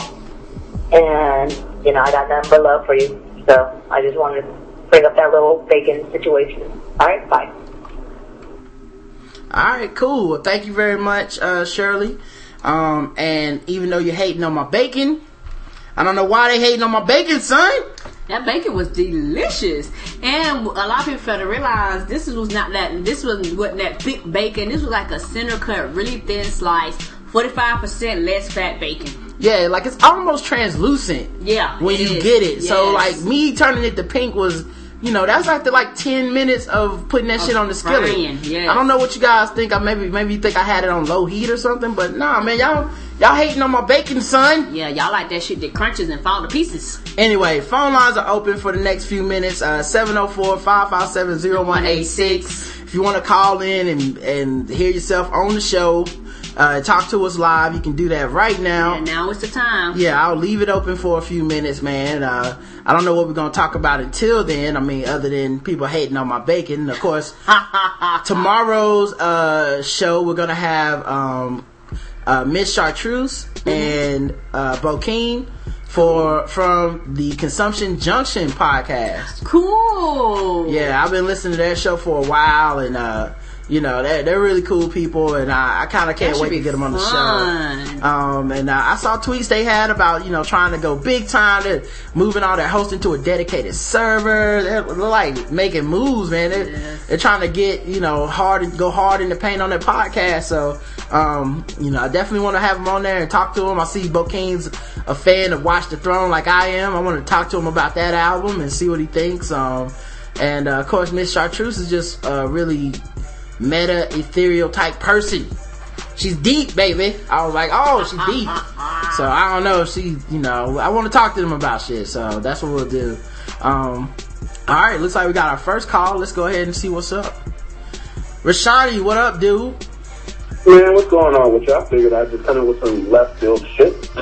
and you know I got nothing but love for you. So I just wanted to bring up that little bacon situation. All right, bye. All right, cool. Thank you very much, uh, Shirley. Um, and even though you're hating on my bacon, I don't know why they hating on my bacon, son. That bacon was delicious, and a lot of people fail to realize this was not that. This was what that thick bacon. This was like a center cut, really thin slice, forty five percent less fat bacon. Yeah, like it's almost translucent. Yeah, when you is. get it. So like me turning it to pink was, you know, that's after like ten minutes of putting that shit on the skillet. yes. I don't know what you guys think. I maybe maybe you think I had it on low heat or something, but nah, man, y'all y'all hating on my bacon, son. Yeah, y'all like that shit that crunches and fall to pieces. Anyway, phone lines are open for the next few minutes. Uh, 704-557-0186. If you want to call in and, and hear yourself on the show, uh, talk to us live, you can do that right now. And now it's the time. Yeah, I'll leave it open for a few minutes, man. Uh, I don't know what we're gonna talk about until then. I mean, other than people hating on my bacon. Of course, (laughs) tomorrow's uh, show we're gonna have um, uh, Miss Chartreuse and uh, Bokeen for from the Consumption Junction podcast. Cool. Yeah, I've been listening to that show for a while, and uh, you know they're, they're really cool people, and I, I kind of can't wait to get them on the show. Um, and uh, I saw tweets they had about you know trying to go big time. They're moving all their hosting to a dedicated server. They're, they're like making moves, man. They're, Yes. they're trying to get you know hard go hard in the paint on their podcast. So um, you know I definitely want to have them on there and talk to them. I see Bokeen's a fan of Watch the Throne like I am. I want to talk to him about that album and see what he thinks. Um, and uh, of course Miss Chartreuse is just a really meta ethereal type person. She's deep, baby. I was like, oh, she's deep. So I don't know if she, you know, I want to talk to them about shit. So that's what we'll do. Um, all right, looks like we got our first call. Let's go ahead and see what's up. Rashani, what up, dude? Man, what's going on with you? I figured I'd just come in with some left field shit.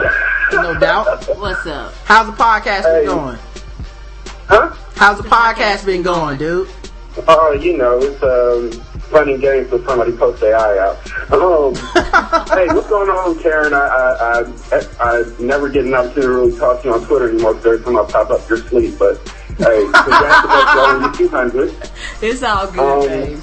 No (laughs) doubt. What's up? How's the podcast Hey. been going? Huh? How's the podcast been going, dude? Oh, you know, it's um, and games till somebody posts their eye out. Um, (laughs) hey, what's going on, Karen? I, I, I, I never get an opportunity to really talk to you on Twitter anymore because every time I pop up, you're asleep. But hey, (laughs) congratulations on your 200. It's all good, Um.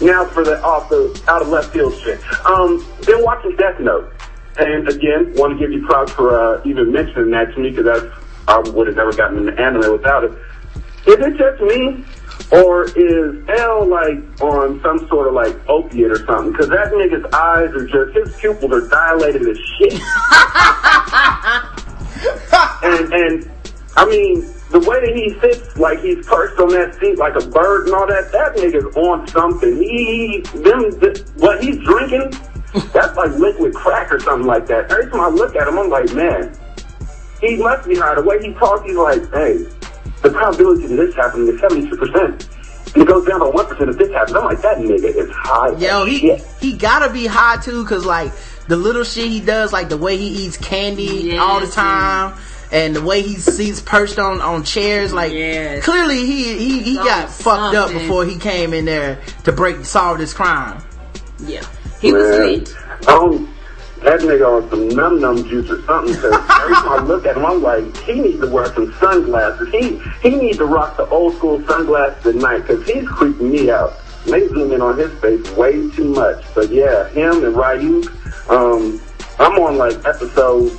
Now for the off the out of left field shit. Um, been watching Death Note, and again, want to give you props for uh, even mentioning that to me because that's I would have never gotten into anime without it. Is it just me, or is L like on some sort of like opiate or something? Because that nigga's eyes are just his pupils are dilated as shit. (laughs) and and I mean the way that he sits, like he's perched on that seat like a bird and all that. That nigga's on something. He them th- what he's drinking, that's like liquid crack or something like that. Every time I look at him, I'm like, man, he must be high. The way he talks, he's like, hey, the probability of this happening is seventy two percent. And it goes down by one percent if this happens. I'm like, that nigga is high. Yo, he shit. he gotta be high too, cause like the little shit he does, like the way he eats candy Yes, all the time, and the way he sees perched on on chairs, like Yes. clearly he he, he Oh, got fucked up before he came in there to break solve this crime. Yeah. He was Man, sweet. Um, that nigga on some num num juice or something. Cause (laughs) every time I look at him, I'm like, he needs to wear some sunglasses. He he needs to rock the old school sunglasses at night because he's creeping me out. They zoom in on his face way too much. But yeah, him and Ryu. Um, I'm on like episode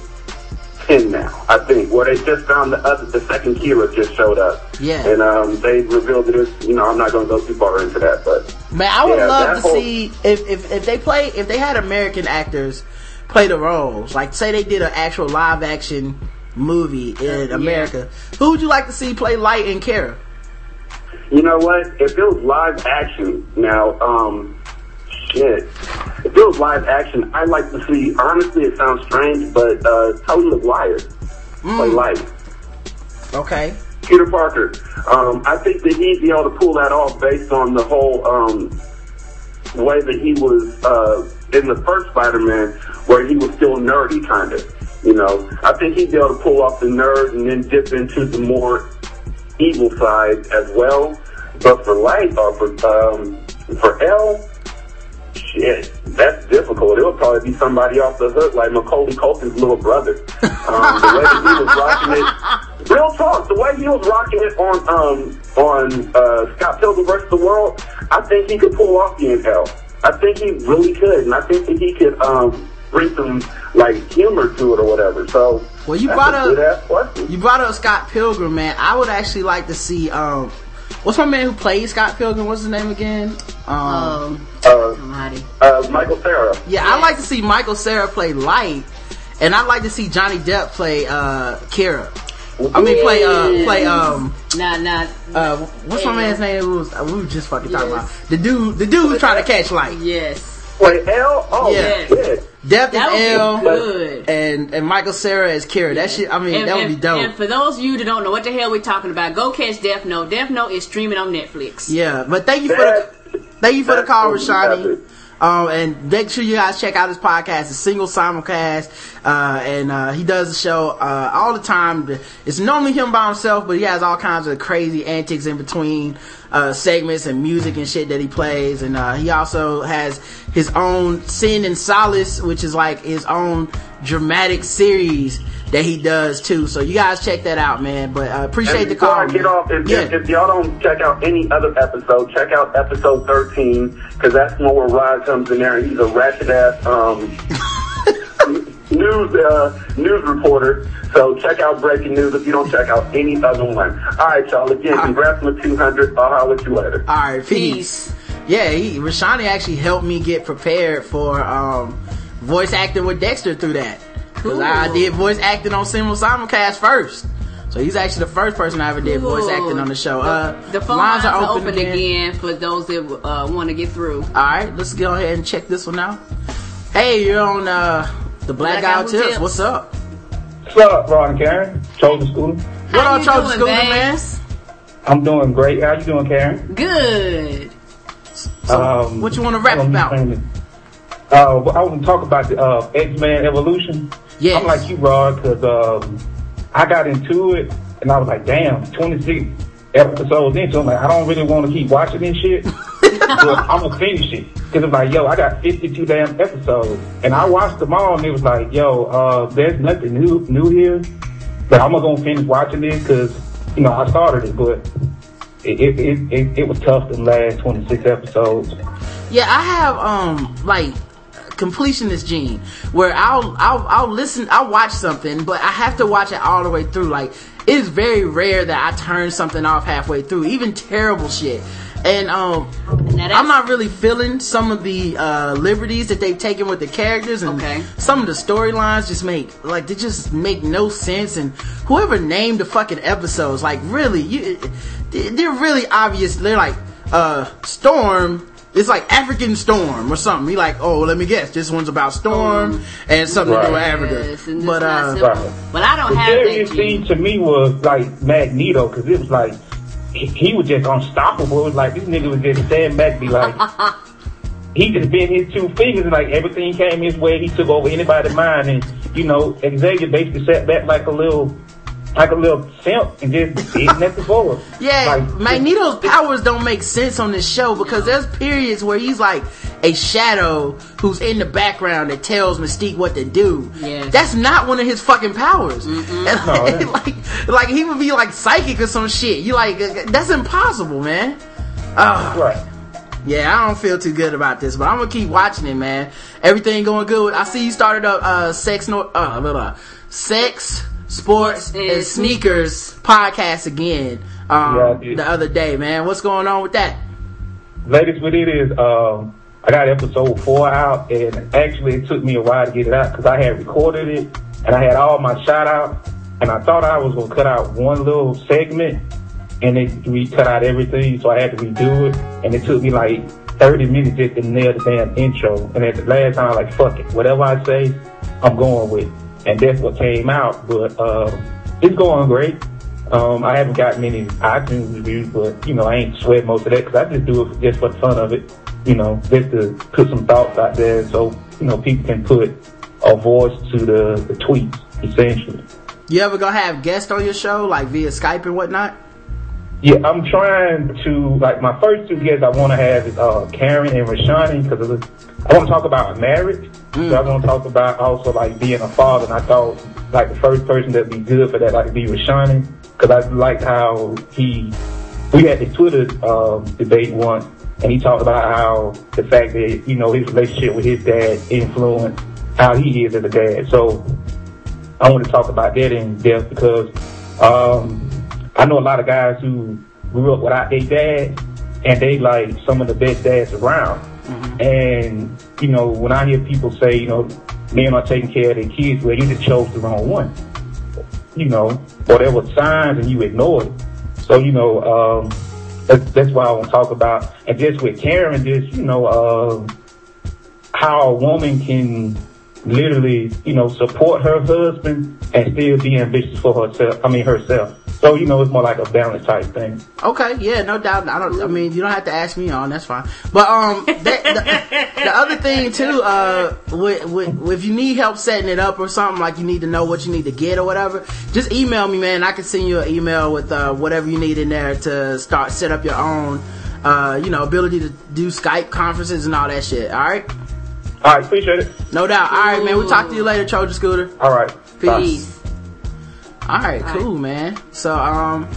ten now, I think, where they just found the other, the second Kira just showed up. Yeah. And um, they revealed that it's, you know, I'm not going to go too far into that, but Man, I would Yeah, love to whole- see if, if if they play if they had American actors play the roles. Like say they did an actual live action movie in yeah. America. Who would you like to see play Light and Kara? You know what? If it was live action, now, um, shit. If it was live action, I'd like to see. Honestly, it sounds strange, but uh, Tobey Maguire play light. Okay. Peter Parker. Um, I think that he'd be able to pull that off based on the whole um, way that he was uh, in the first Spider-Man, where he was still nerdy, kind of. You know, I think he'd be able to pull off the nerd and then dip into the more evil side as well. But for Light or for um, for L, shit, that's difficult. It would probably be somebody off the hook, like Macaulay Culkin's little brother. Um, the way that he was rocking it, real talk, the way he was rocking it on um on uh, Scott Pilgrim versus the World, I think he could pull off being L. I think he really could, and I think that he could um bring some like humor to it or whatever. So Well, you brought up- good ass question. You brought up Scott Pilgrim, man. I would actually like to see um what's my man who played Scott Pilgrim? What's his name again? Um, Um, Uh, somebody. uh, Michael Cera. yeah, I'd like to see Michael Cera play Light, and I'd like to see Johnny Depp play uh Kira. I mean, play uh play um Nah, nah. uh what's my Yeah. man's name? It was uh, we were just fucking talking Yes. about the dude the dude who's trying to catch Light. Yes. Wait, L? Oh, Yeah. shit. Depp That would is be L good. and and Michael Cera is Kira. That shit. I mean, And, that would and- be dope. and for those of you that don't know what the hell we're talking about, go catch Death Note. Death Note is streaming on Netflix. Yeah, but thank you for the thank you for the that's call, what we Rashani. Um, and make sure you guys check out his podcast, it's single simulcast. Uh, and, uh, he does the show, uh, all the time. It's normally him by himself, but he has all kinds of crazy antics in between, uh, segments and music and shit that he plays. And, uh, he also has his own Sin and Solace, which is like his own dramatic series that he does too. So you guys check that out, man. But uh, appreciate And the before call. I get man. off, if, yeah. if, if y'all don't check out any other episode, check out episode 13, because that's one where Rod comes in there and he's a ratchet ass um, (laughs) news uh, news reporter. So check out breaking news if you don't check out any other one. All right, y'all. Again, congrats on the 200. I'll holler at you later. All right, peace. Yeah, he, Rashani actually helped me get prepared for um, voice acting with Dexter through that. Because I did voice acting on Simul Simulcast first. So he's actually the first person I ever did voice acting on the show. Uh, The phone lines, are open, again. for those that uh, want to get through. All right, let's go ahead and check this one out. Hey, you're on uh, the Black, Black Guy Guy Who Who Tips. Tips. What's up? What's up, Ron and Karen? Chosen Scooter. What up, you Trojan Scooter, man? I'm doing great. How you doing, Karen? Good. So, Um, what you want to rap about? saying- Uh, I want to talk about the uh, X-Men Evolution. Yes. I'm like you, Rod, because um, I got into it and I was like, damn, 26 episodes into it. I'm like, I don't really want to keep watching this shit. (laughs) but I'm going to finish it. Because it's like, yo, I got 52 damn episodes. And I watched them all and it was like, yo, uh, there's nothing new new here. But I'm going to finish watching this because, you know, I started it, but it, it, it, it, it was tough the last 26 episodes. Yeah, I have um like completionist gene where I'll I'll I'll listen I'll watch something but I have to watch it all the way through. Like it is very rare that I turn something off halfway through, even terrible shit. And um I'm not really feeling some of the uh liberties that they've taken with the characters and Okay. some of the storylines just make like they just make no sense and whoever named the fucking episodes like really you they're really obvious they're like uh storm it's like African Storm or something. You like, oh, let me guess, this one's about Storm and something to do with Africa. Yes, but uh. Right. But I don't The have that. scariest scene to me was like Magneto because it was like he, he was just unstoppable. It was like this nigga was just standing back, be like (laughs) he just bent his two fingers and like everything came his way. He took over anybody's mind, and you know Xavier basically sat back like a little like a little simp and just did nothing forward. Yeah, Like, Magneto's powers don't make sense on this show because there's periods where he's like a shadow who's in the background that tells Mystique what to do. Yes. That's not one of his fucking powers. And (laughs) No, like, it- like, like he would be like psychic or some shit. You like that's impossible, man. Ugh. Right. Yeah, I don't feel too good about this, but I'm gonna keep watching it, man. Everything going good. I see you started up uh sex no uh blah, blah, sex, sports, And and sneakers podcast again. Um, Yeah, I the other day, man. What's going on with that? latest with it is um I got episode four out, and actually it took me a while to get it out because I had recorded it and I had all my shout outs, and I thought I was gonna cut out one little segment, and it we cut out everything, so I had to redo it, and it took me like 30 minutes just to nail the damn intro, and at the last time I was like fuck it, whatever I say, I'm going with, and that's what came out, but um it's going great. Um, I haven't got many iTunes reviews, but you know, I ain't sweat most of that because I just do it just for the fun of it. You know, just to put some thoughts out there so you know people can put a voice to the, the tweets essentially. You ever gonna have guests on your show, like via Skype and whatnot? Yeah, I'm trying to like my first two guests I want to have is uh, Karen and Rashani because I want to talk about marriage. So I want to talk about also like being a father. And I thought like the first person that'd be good for that like be Rashani because I liked how he we had the Twitter um, debate once and he talked about how the fact that you know his relationship with his dad influenced how he is as a dad. So I want to talk about that in depth because um, I know a lot of guys who grew up without their dad, and they like some of the best dads around. And you know, when I hear people say, you know, men are taking care of their kids, well, you just chose the wrong one. You know, or there were signs and you ignored it. So you know, um, that's, that's why I want to talk about. And just with Karen, just you know, um, how a woman can literally, you know, support her husband and still be ambitious for herself. I mean, herself. So you know, it's more like a balance type thing. Okay, yeah, no doubt. I don't. I mean, you don't have to ask me on. That's fine. But um, that, the, the other thing too, uh, with, with, if you need help setting it up or something, like you need to know what you need to get or whatever, just email me, man. I can send you an email with uh, whatever you need in there to start set up your own, uh, you know, ability to do Skype conferences and all that shit. All right. All right, appreciate it. No doubt. All right, man. We'll talk to you later, Trojan Scooter. All right. Peace. All right, cool, man. So, um,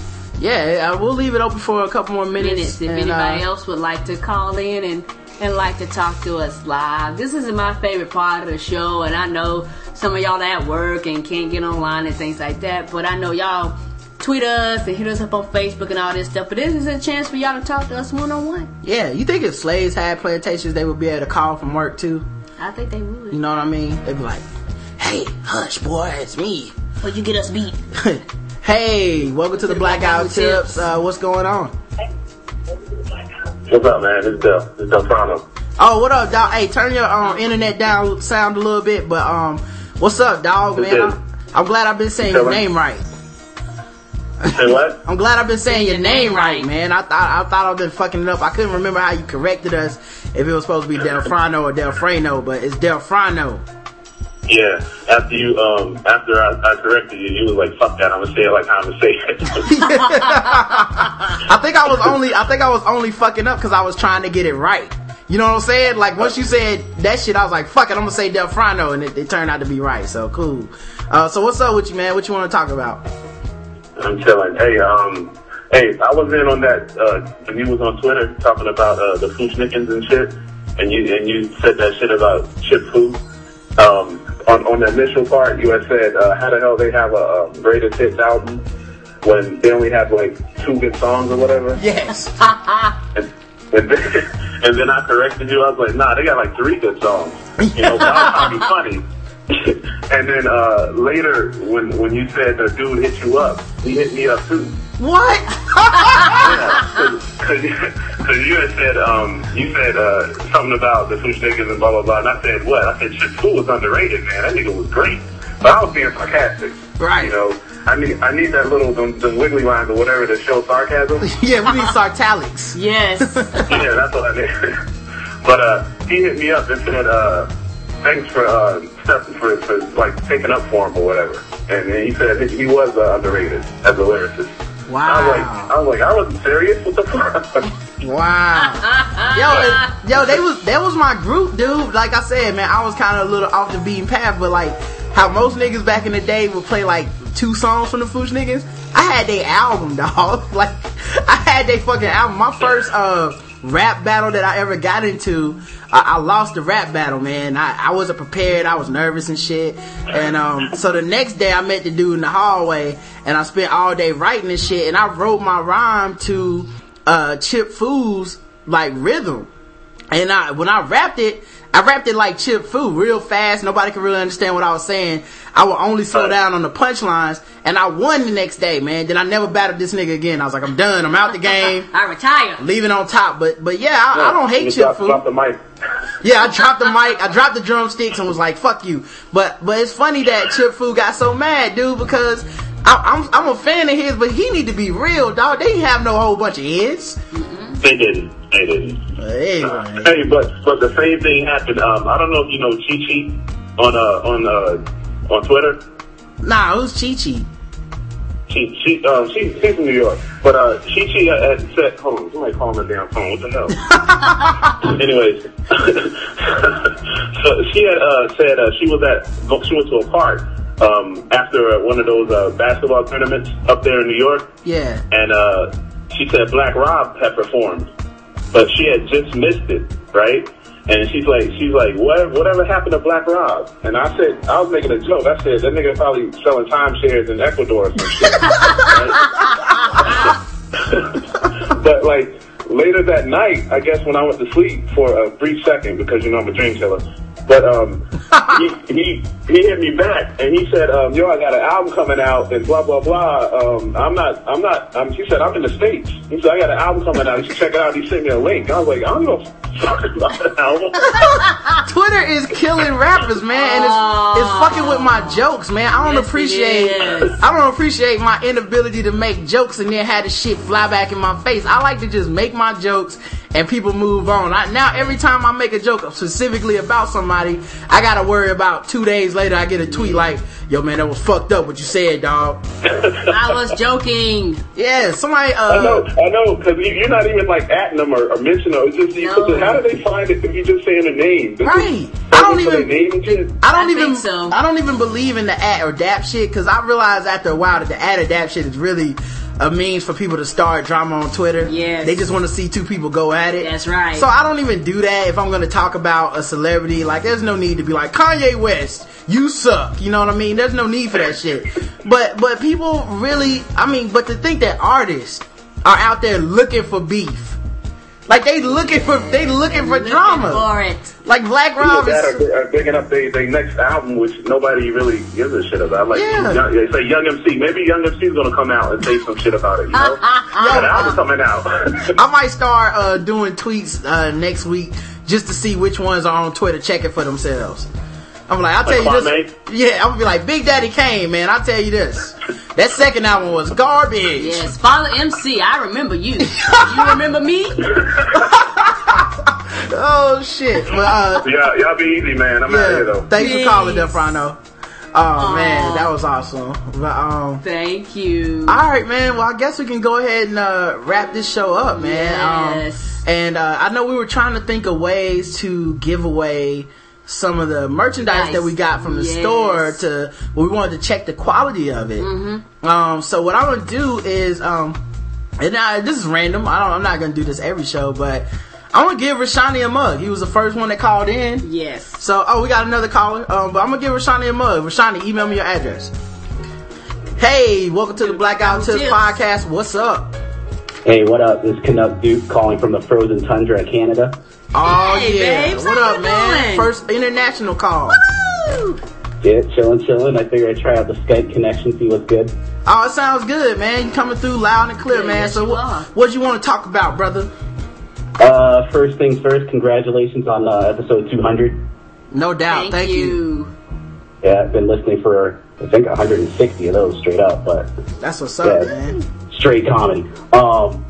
yeah, uh, we'll leave it open for a couple more minutes. minutes. If and, anybody uh, else would like to call in and and like to talk to us live, this is my favorite part of the show, and I know some of y'all at work and can't get online and things like that. But I know y'all tweet us and hit us up on Facebook and all this stuff. But this is a chance for y'all to talk to us one on one. Yeah, you think if slaves had plantations, they would be able to call from work too? I think they would. You know what I mean? They'd be like, "Hey, hush, boy, it's me." Would you get us beat? (laughs) hey, welcome to the Blackout Blackout Tips. Tips. Uh, what's going on? What's up, man? It's Del. It's Del Toronto. Oh, what up, dog? Hey, turn your um, internet down, sound a little bit. But um, what's up, dog? What's Man. I'm, I'm glad I've been saying your name right. Say what? (laughs) I'm glad I've been saying your name right, man. I thought I thought I've been fucking it up. I couldn't remember how you corrected us if it was supposed to be Delfrano or Delfrano, but it's Delfrano. Yeah. After you, um, after I, I corrected you, you was like, "Fuck that! I'm gonna say it like how I'm gonna say it." (laughs) I think I was only I think I was only fucking up because I was trying to get it right. You know what I'm saying? Like once you said that shit, I was like, "Fuck it, I'm gonna say Del Delfrano," and it, it turned out to be right. So cool. Uh, so what's up with you, man? What you want to talk about? I'm chilling. Hey, um, hey, I was in on that uh, when you was on Twitter talking about uh, the Fu-Schnickens and shit, and you and you said that shit about Chip Fu. Um, on on the initial part, you had said, uh, "How the hell they have a, um greatest hits album when they only have like two good songs or whatever?" Yes. (laughs) And, and, then, (laughs) and then I corrected you. I was like, "Nah, they got like three good songs." You know, that was be funny. (laughs) and then uh, later, when when you said the dude hit you up, he hit me up too. What? Because you had said um, you said uh, something about the Fu-Schnickens and blah blah blah, and I said what? I said shit, Fu was underrated, man. That nigga was great, but I was being sarcastic. Right. You know, I need I need that little them, them wiggly lines or whatever to show sarcasm. (laughs) yeah, we need sartalics. Yes. (laughs) yeah, that's what I did. But uh, he hit me up and said, uh, "Thanks for uh, for, for like taking up for him or whatever." And then he said he was uh, underrated as a lyricist. Wow. I was like, I was like, I wasn't serious. What the fuck? (laughs) Wow. yo, it- yo, they was that was my group, dude. Like I said, man, I was kind of a little off the beaten path, but like how most niggas back in the day would play like two songs from the Fu-Schnickens. I had their album, (laughs) dog. Like I had their fucking album. My first uh rap battle that I ever got into, uh, I lost the rap battle, man. I, I wasn't prepared. I was nervous and shit. And um, so the next day I met the dude in the hallway, and I spent all day writing and shit. And I wrote my rhyme to uh, Chip Fu's like rhythm. And I when I rapped it, I rapped it like Chip Fu, real fast. Nobody could really understand what I was saying. I would only slow down on the punchlines, and I won the next day, man. Then I never battled this nigga again. I was like, I'm done. I'm out the game. (laughs) I retire. Leaving on top, but but yeah, I, I don't hate Chip drop, Food. drop the mic. (laughs) Yeah, I dropped the mic, I dropped the drumsticks, and was like, "Fuck you." But but it's funny that Chip Fu got so mad, dude, because I, I'm I'm a fan of his, but he need to be real, dog. They have no whole bunch of hits. They didn't. They didn't. Anyway. Hey, but but the same thing happened. Um, I don't know if you know Chi Chi on uh on uh on Twitter. Nah, who's Chi Chi. She she um she she's from New York, but uh Chi Chi had said, hold on, somebody calling the damn phone. What the hell? (laughs) Anyways, (laughs) so she had uh said uh, she was at she went to a park um after uh, one of those uh, basketball tournaments up there in New York, Yeah. and uh she said Black Rob had performed, but she had just missed it, right? And she's like, she's like, what, whatever happened to Black Rob? And I said, I was making a joke. I said, that nigga probably selling timeshares in Ecuador or some shit. (laughs) but like later that night, I guess when I went to sleep for a brief second, because you know I'm a dream killer, But um, he, he he hit me back and he said, um, "Yo, I got an album coming out and blah blah blah." Um, I'm not, I'm not. Um, he said, "I'm in the states." He said, "I got an album coming out. You should check it out." He sent me a link. I was like, "I don't know fuck about an album." Twitter is killing rappers, man, and it's, it's fucking with my jokes, man. I don't Yes, appreciate. I don't appreciate my inability to make jokes and then have the shit fly back in my face. I like to just make my jokes and people move on. I, now every time I make a joke specifically about somebody, I gotta worry about two days later I get a tweet like, "Yo, man, that was fucked up what you said, dog." (laughs) I was joking. Yeah, somebody. Uh, I know, I know, because you're not even like at them or, or mentioning them. It's just you put how do they find it if you just saying a name? They Right. just I don't even- name shit? I don't even I don't even believe in the at or dap shit because I realized after a while that the at or dap shit is really a means for people to start drama on Twitter. Yeah, They just want to see two people go at it. That's right. So I don't even do that if I'm going to talk about a celebrity. Like, there's no need to be like Kanye West, you suck. You know what I mean? There's no need for that shit. But but people really, I mean, but to think that artists are out there looking for beef. Like they looking for they looking for drama. for it. Like Black Either Rob that is or, or picking up their their next album, which nobody really gives a shit about. Like, Yeah. young, they say Young MC. Maybe Young MC is gonna come out and say some shit about it. You know, got an album coming out. I might start uh, doing tweets uh, next week just to see which ones are on Twitter checking for themselves. I'm like, I'll tell Like you this. Yeah, I'm gonna be like, Big Daddy Kane, man. I'll tell you this. That second album was garbage. Yes, follow MC. I remember you. you remember me? (laughs) Oh shit. But, uh, yeah, y'all be easy, man. I'm out here though. thanks for calling, Defrano. Oh man, that was awesome. But um, Thank you. All right, man. Well, I guess we can go ahead and uh, wrap this show up, man. Yes. Um, and uh, I know we were trying to think of ways to give away some of the merchandise Nice. that we got from the Yes. store to we wanted to check the quality of it. Mm-hmm. Um, so what I'm gonna do is um, and I, this is random. I don't, I'm not gonna do this every show, but I'm gonna give Rashani a mug. He was the first one that called in. Yes. So, oh, we got another caller. Um, but I'm gonna give Rashani a mug. Rashani, email me your address. Hey, welcome to the Blackout Tips Tips. podcast. What's up? Hey, what up? This Canuck Duke calling from the frozen tundra of Canada. Oh Hey, yeah, babes, what how up, man? doing? First international call. Yeah, chillin', chillin'. I figured I'd try out the Skype connection, see what's good. Oh, it sounds good, man. You coming through loud and clear, man. So, what what you want to talk about, brother? Uh, first things first, congratulations on uh, episode 200. No doubt. Thank, you. Yeah, I've been listening for, I think, 160 of those straight up, but That's what's up, Yeah. man. straight comedy. Um,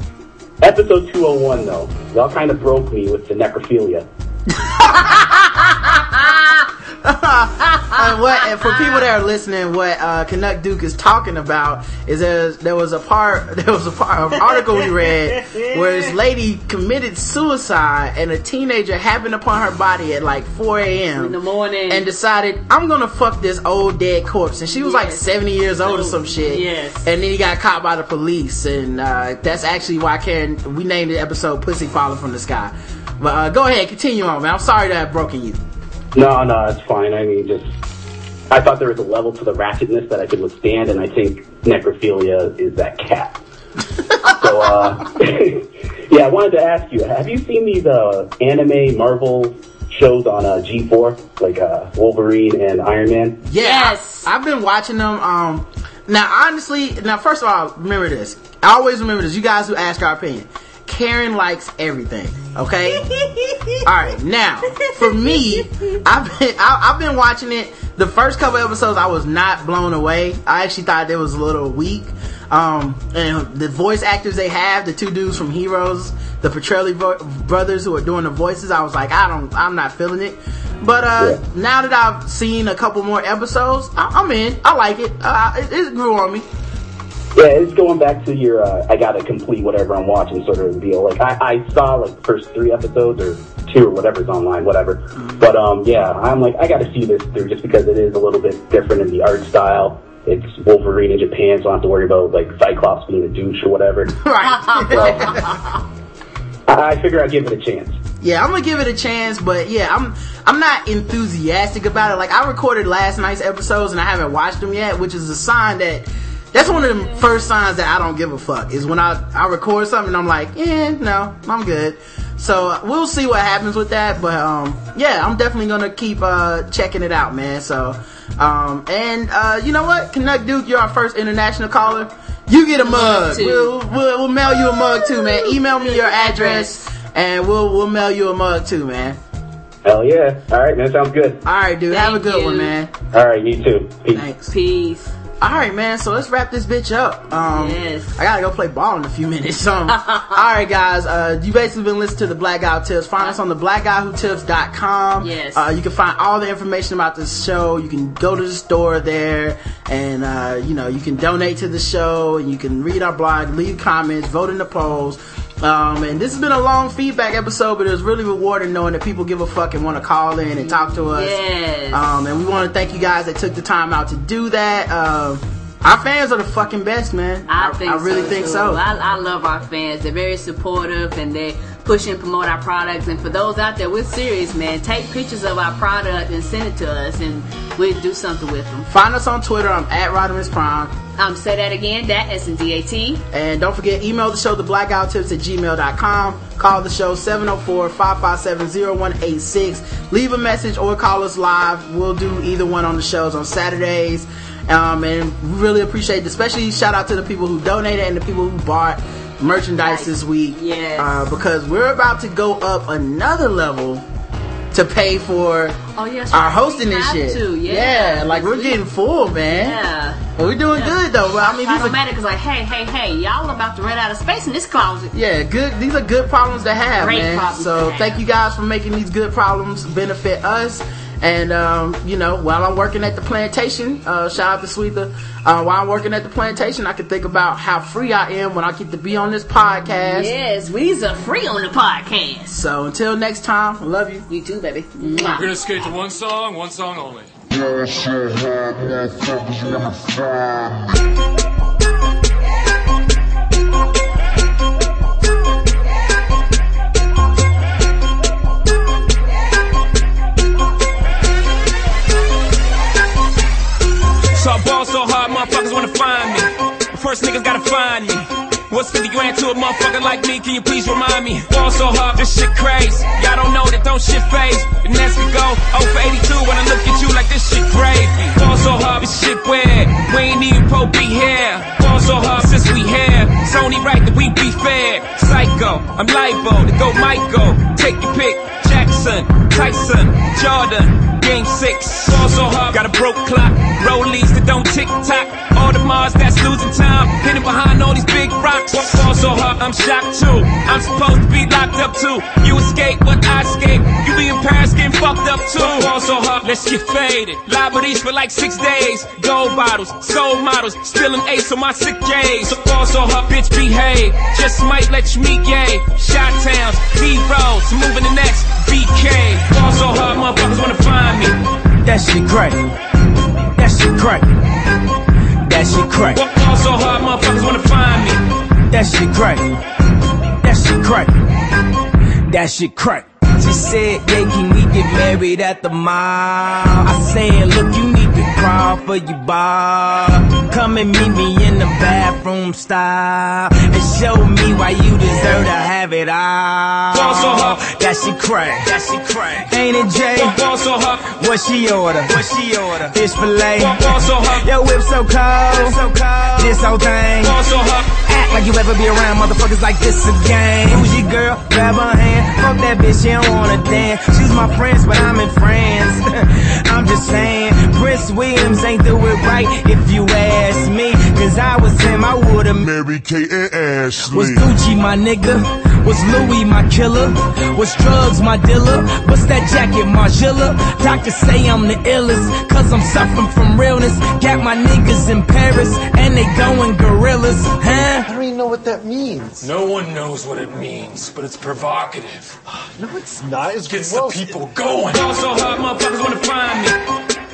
episode 201, though, y'all kind of broke me with the necrophilia. (laughs) and what and for people that are listening, what uh, Canuck Duke is talking about is there, there was a part (laughs) there was a part an article we read where this lady committed suicide and a teenager happened upon her body at like 4 a.m. In the morning. and decided I'm gonna fuck this old dead corpse and she was like 70 years old or some shit. Yes. And then he got caught by the police and uh, that's actually why Karen we named the episode "Pussy Falling from the Sky." But uh, go ahead, continue on, man. I'm sorry to have broken you. No, no, it's fine. I mean, just I thought there was a level to the ratchetness that I could withstand, and I think necrophilia is that cat. (laughs) so, uh, (laughs) yeah, I wanted to ask you: Have you seen these uh, anime Marvel shows on uh, G4, like uh, Wolverine and Iron Man? Yes. I, have been watching them. Um, now, honestly, now, first of all, remember this. I always remember this. You guys who ask our opinion. Karen likes everything. Okay. all right. Now, for me, I've been I, I've been watching it. The first couple episodes, I was not blown away. I actually thought it was a little weak. Um, and the voice actors they have, the two dudes from Heroes, the Petrelli brothers who are doing the voices, I was like, I don't, I'm not feeling it. But uh, now that I've seen a couple more episodes, I, I'm in. I like it. Uh, it. It grew on me. Yeah, it's going back to your uh, I gotta complete whatever I'm watching sort of deal. Like I, I saw like the first three episodes or two or whatever's online, whatever. But um, yeah, I'm like I gotta see this through just because it is a little bit different in the art style. It's Wolverine in Japan, so I don't have to worry about like Cyclops being a douche or whatever. (laughs) Right. I, I figure I'd give it a chance. Yeah, I'm gonna give it a chance, but yeah, I'm I'm not enthusiastic about it. Like I recorded last night's episodes and I haven't watched them yet, which is a sign that that's one of the first signs that I don't give a fuck is when I I record something and I'm like, yeah, no, I'm good. So we'll see what happens with that. But um, yeah, I'm definitely gonna keep uh, checking it out, man. So um, and uh, you know what, Canuck Duke, you're our first international caller. You get a mug. We'll, we'll we'll mail you a mug too, man. Email me your address, and we'll we'll mail you a mug too, man. Hell yeah. All right, man. Sounds good. All right, dude. have a good you. one, man. All right, you too. Peace. Thanks. Peace. All right, man. So let's wrap this bitch up. Um, Yes. I gotta go play ball in a few minutes. Um, (laughs) all right, guys. Uh, you basically been listening to the Black Guy Who Tips. Find us on the blackguywhotips.com. Yes. Uh, you can find all the information about this show. You can go to the store there, and uh, you know you can donate to the show, and you can read our blog, leave comments, vote in the polls. Um, and this has been a long feedback episode, but it was really rewarding knowing that people give a fuck and want to call in and talk to us. Yes. Um, and we want to thank you guys that took the time out to do that. Um, our fans are the fucking best, man. I think I really so, think too. so. I, I love our fans. They're very supportive and they push and promote our products. And for those out there, we're serious, man. Take pictures of our product and send it to us, and we'll do something with them. Find us on Twitter. I'm at Rodimus Prime. Um, say that again. That S and D A T. And don't forget, email the show, the blackguywhotips at gmail.com. Call the show 704-557-0186. Leave a message or call us live. We'll do either one on the shows on Saturdays. Um, and we really appreciate it. Especially shout out to the people who donated and the people who bought merchandise this week. Yes. Uh, because we're about to go up another level to pay for Oh yes. our hosting and shit. To. Yeah. yeah, like we're getting full, man. Yeah. But we're doing good though. But I mean, these are is like, hey, hey, hey, y'all about to run out of space in this closet. Yeah, good. These are good problems to have, Great man. problems so to have. thank you guys for making these good problems benefit us. And um, you know, while I'm working at the plantation, uh, shout out to Sweetha. Uh, while I'm working at the plantation, I can think about how free I am when I get to be on this podcast. Yes, we's are free on the podcast. So until next time, love you. You too, baby. We're gonna skate to one song, one song only. Ball so hard, motherfuckers wanna find me. First niggas gotta find me. What's 50 grand to a motherfucker like me? Can you please remind me? Ball so hard, this shit crazy. Y'all don't know that don't shit phase. And as we go, 0 for 82 when I look at you like this shit gravy. Ball so hard, this shit weird. We ain't even pro be here. Ball so hard since we here. It's only right that we be fair. Psycho, I'm libo to go Michael. Take your pick. Jackson, Tyson, Jordan. Game six, ball so hard, got a broke clock. Rollies that don't tick tock. All the Mars that's losing time, hidden behind all these big rocks. Ball so hard, I'm shocked too. I'm supposed to be locked up too. You escape, but I escape. You be in Paris getting fucked up too. Ball so hard, let's get faded. Liberties for like six days. Gold bottles, soul models, spilling ace on my sick days. So ball so hard, bitch behave. Just might let you meet gay. Shot towns, B roads, moving the next BK. Ball so hard, motherfuckers wanna find me. That shit crack. That shit crack. That shit crack. Ball so hard, motherfuckers wanna find me. That shit crack. That shit crack. That shit crack. She said, yeah, can we get married at the mall? I said, look, you need to crawl for your bar. Come and meet me in the bathroom style. And show me why you deserve to have it all. Ball so hard. That shit crack. That shit crack. Ain't it, Jay? Ball so hard. What she order? What she order? Fish fillet. Ball so hard. Your whip so cold. So cold. This whole thing. Ball so hard. Act like you ever be around motherfuckers like this again. Who's your girl? Grab her hand. Fuck that bitch, she don't wanna dance. She's my friends, but I'm in France. (laughs) I'm just saying, Prince Williams ain't do it right if you ask me. Cause I was him, I would've Mary Kate and Ashley. was Gucci my nigga? Was Louis my killer? Was drugs my dealer? What's that jacket, Margiela? Doctors say I'm the illest, cause I'm suffering from realness. Got my niggas in Paris, and they going gorillas, huh? I don't even know what that means. No one knows what it means, but it's provocative. (gasps) No, it's not. It's Gets gross. the people going. Ball so hard, motherfuckers wanna find me.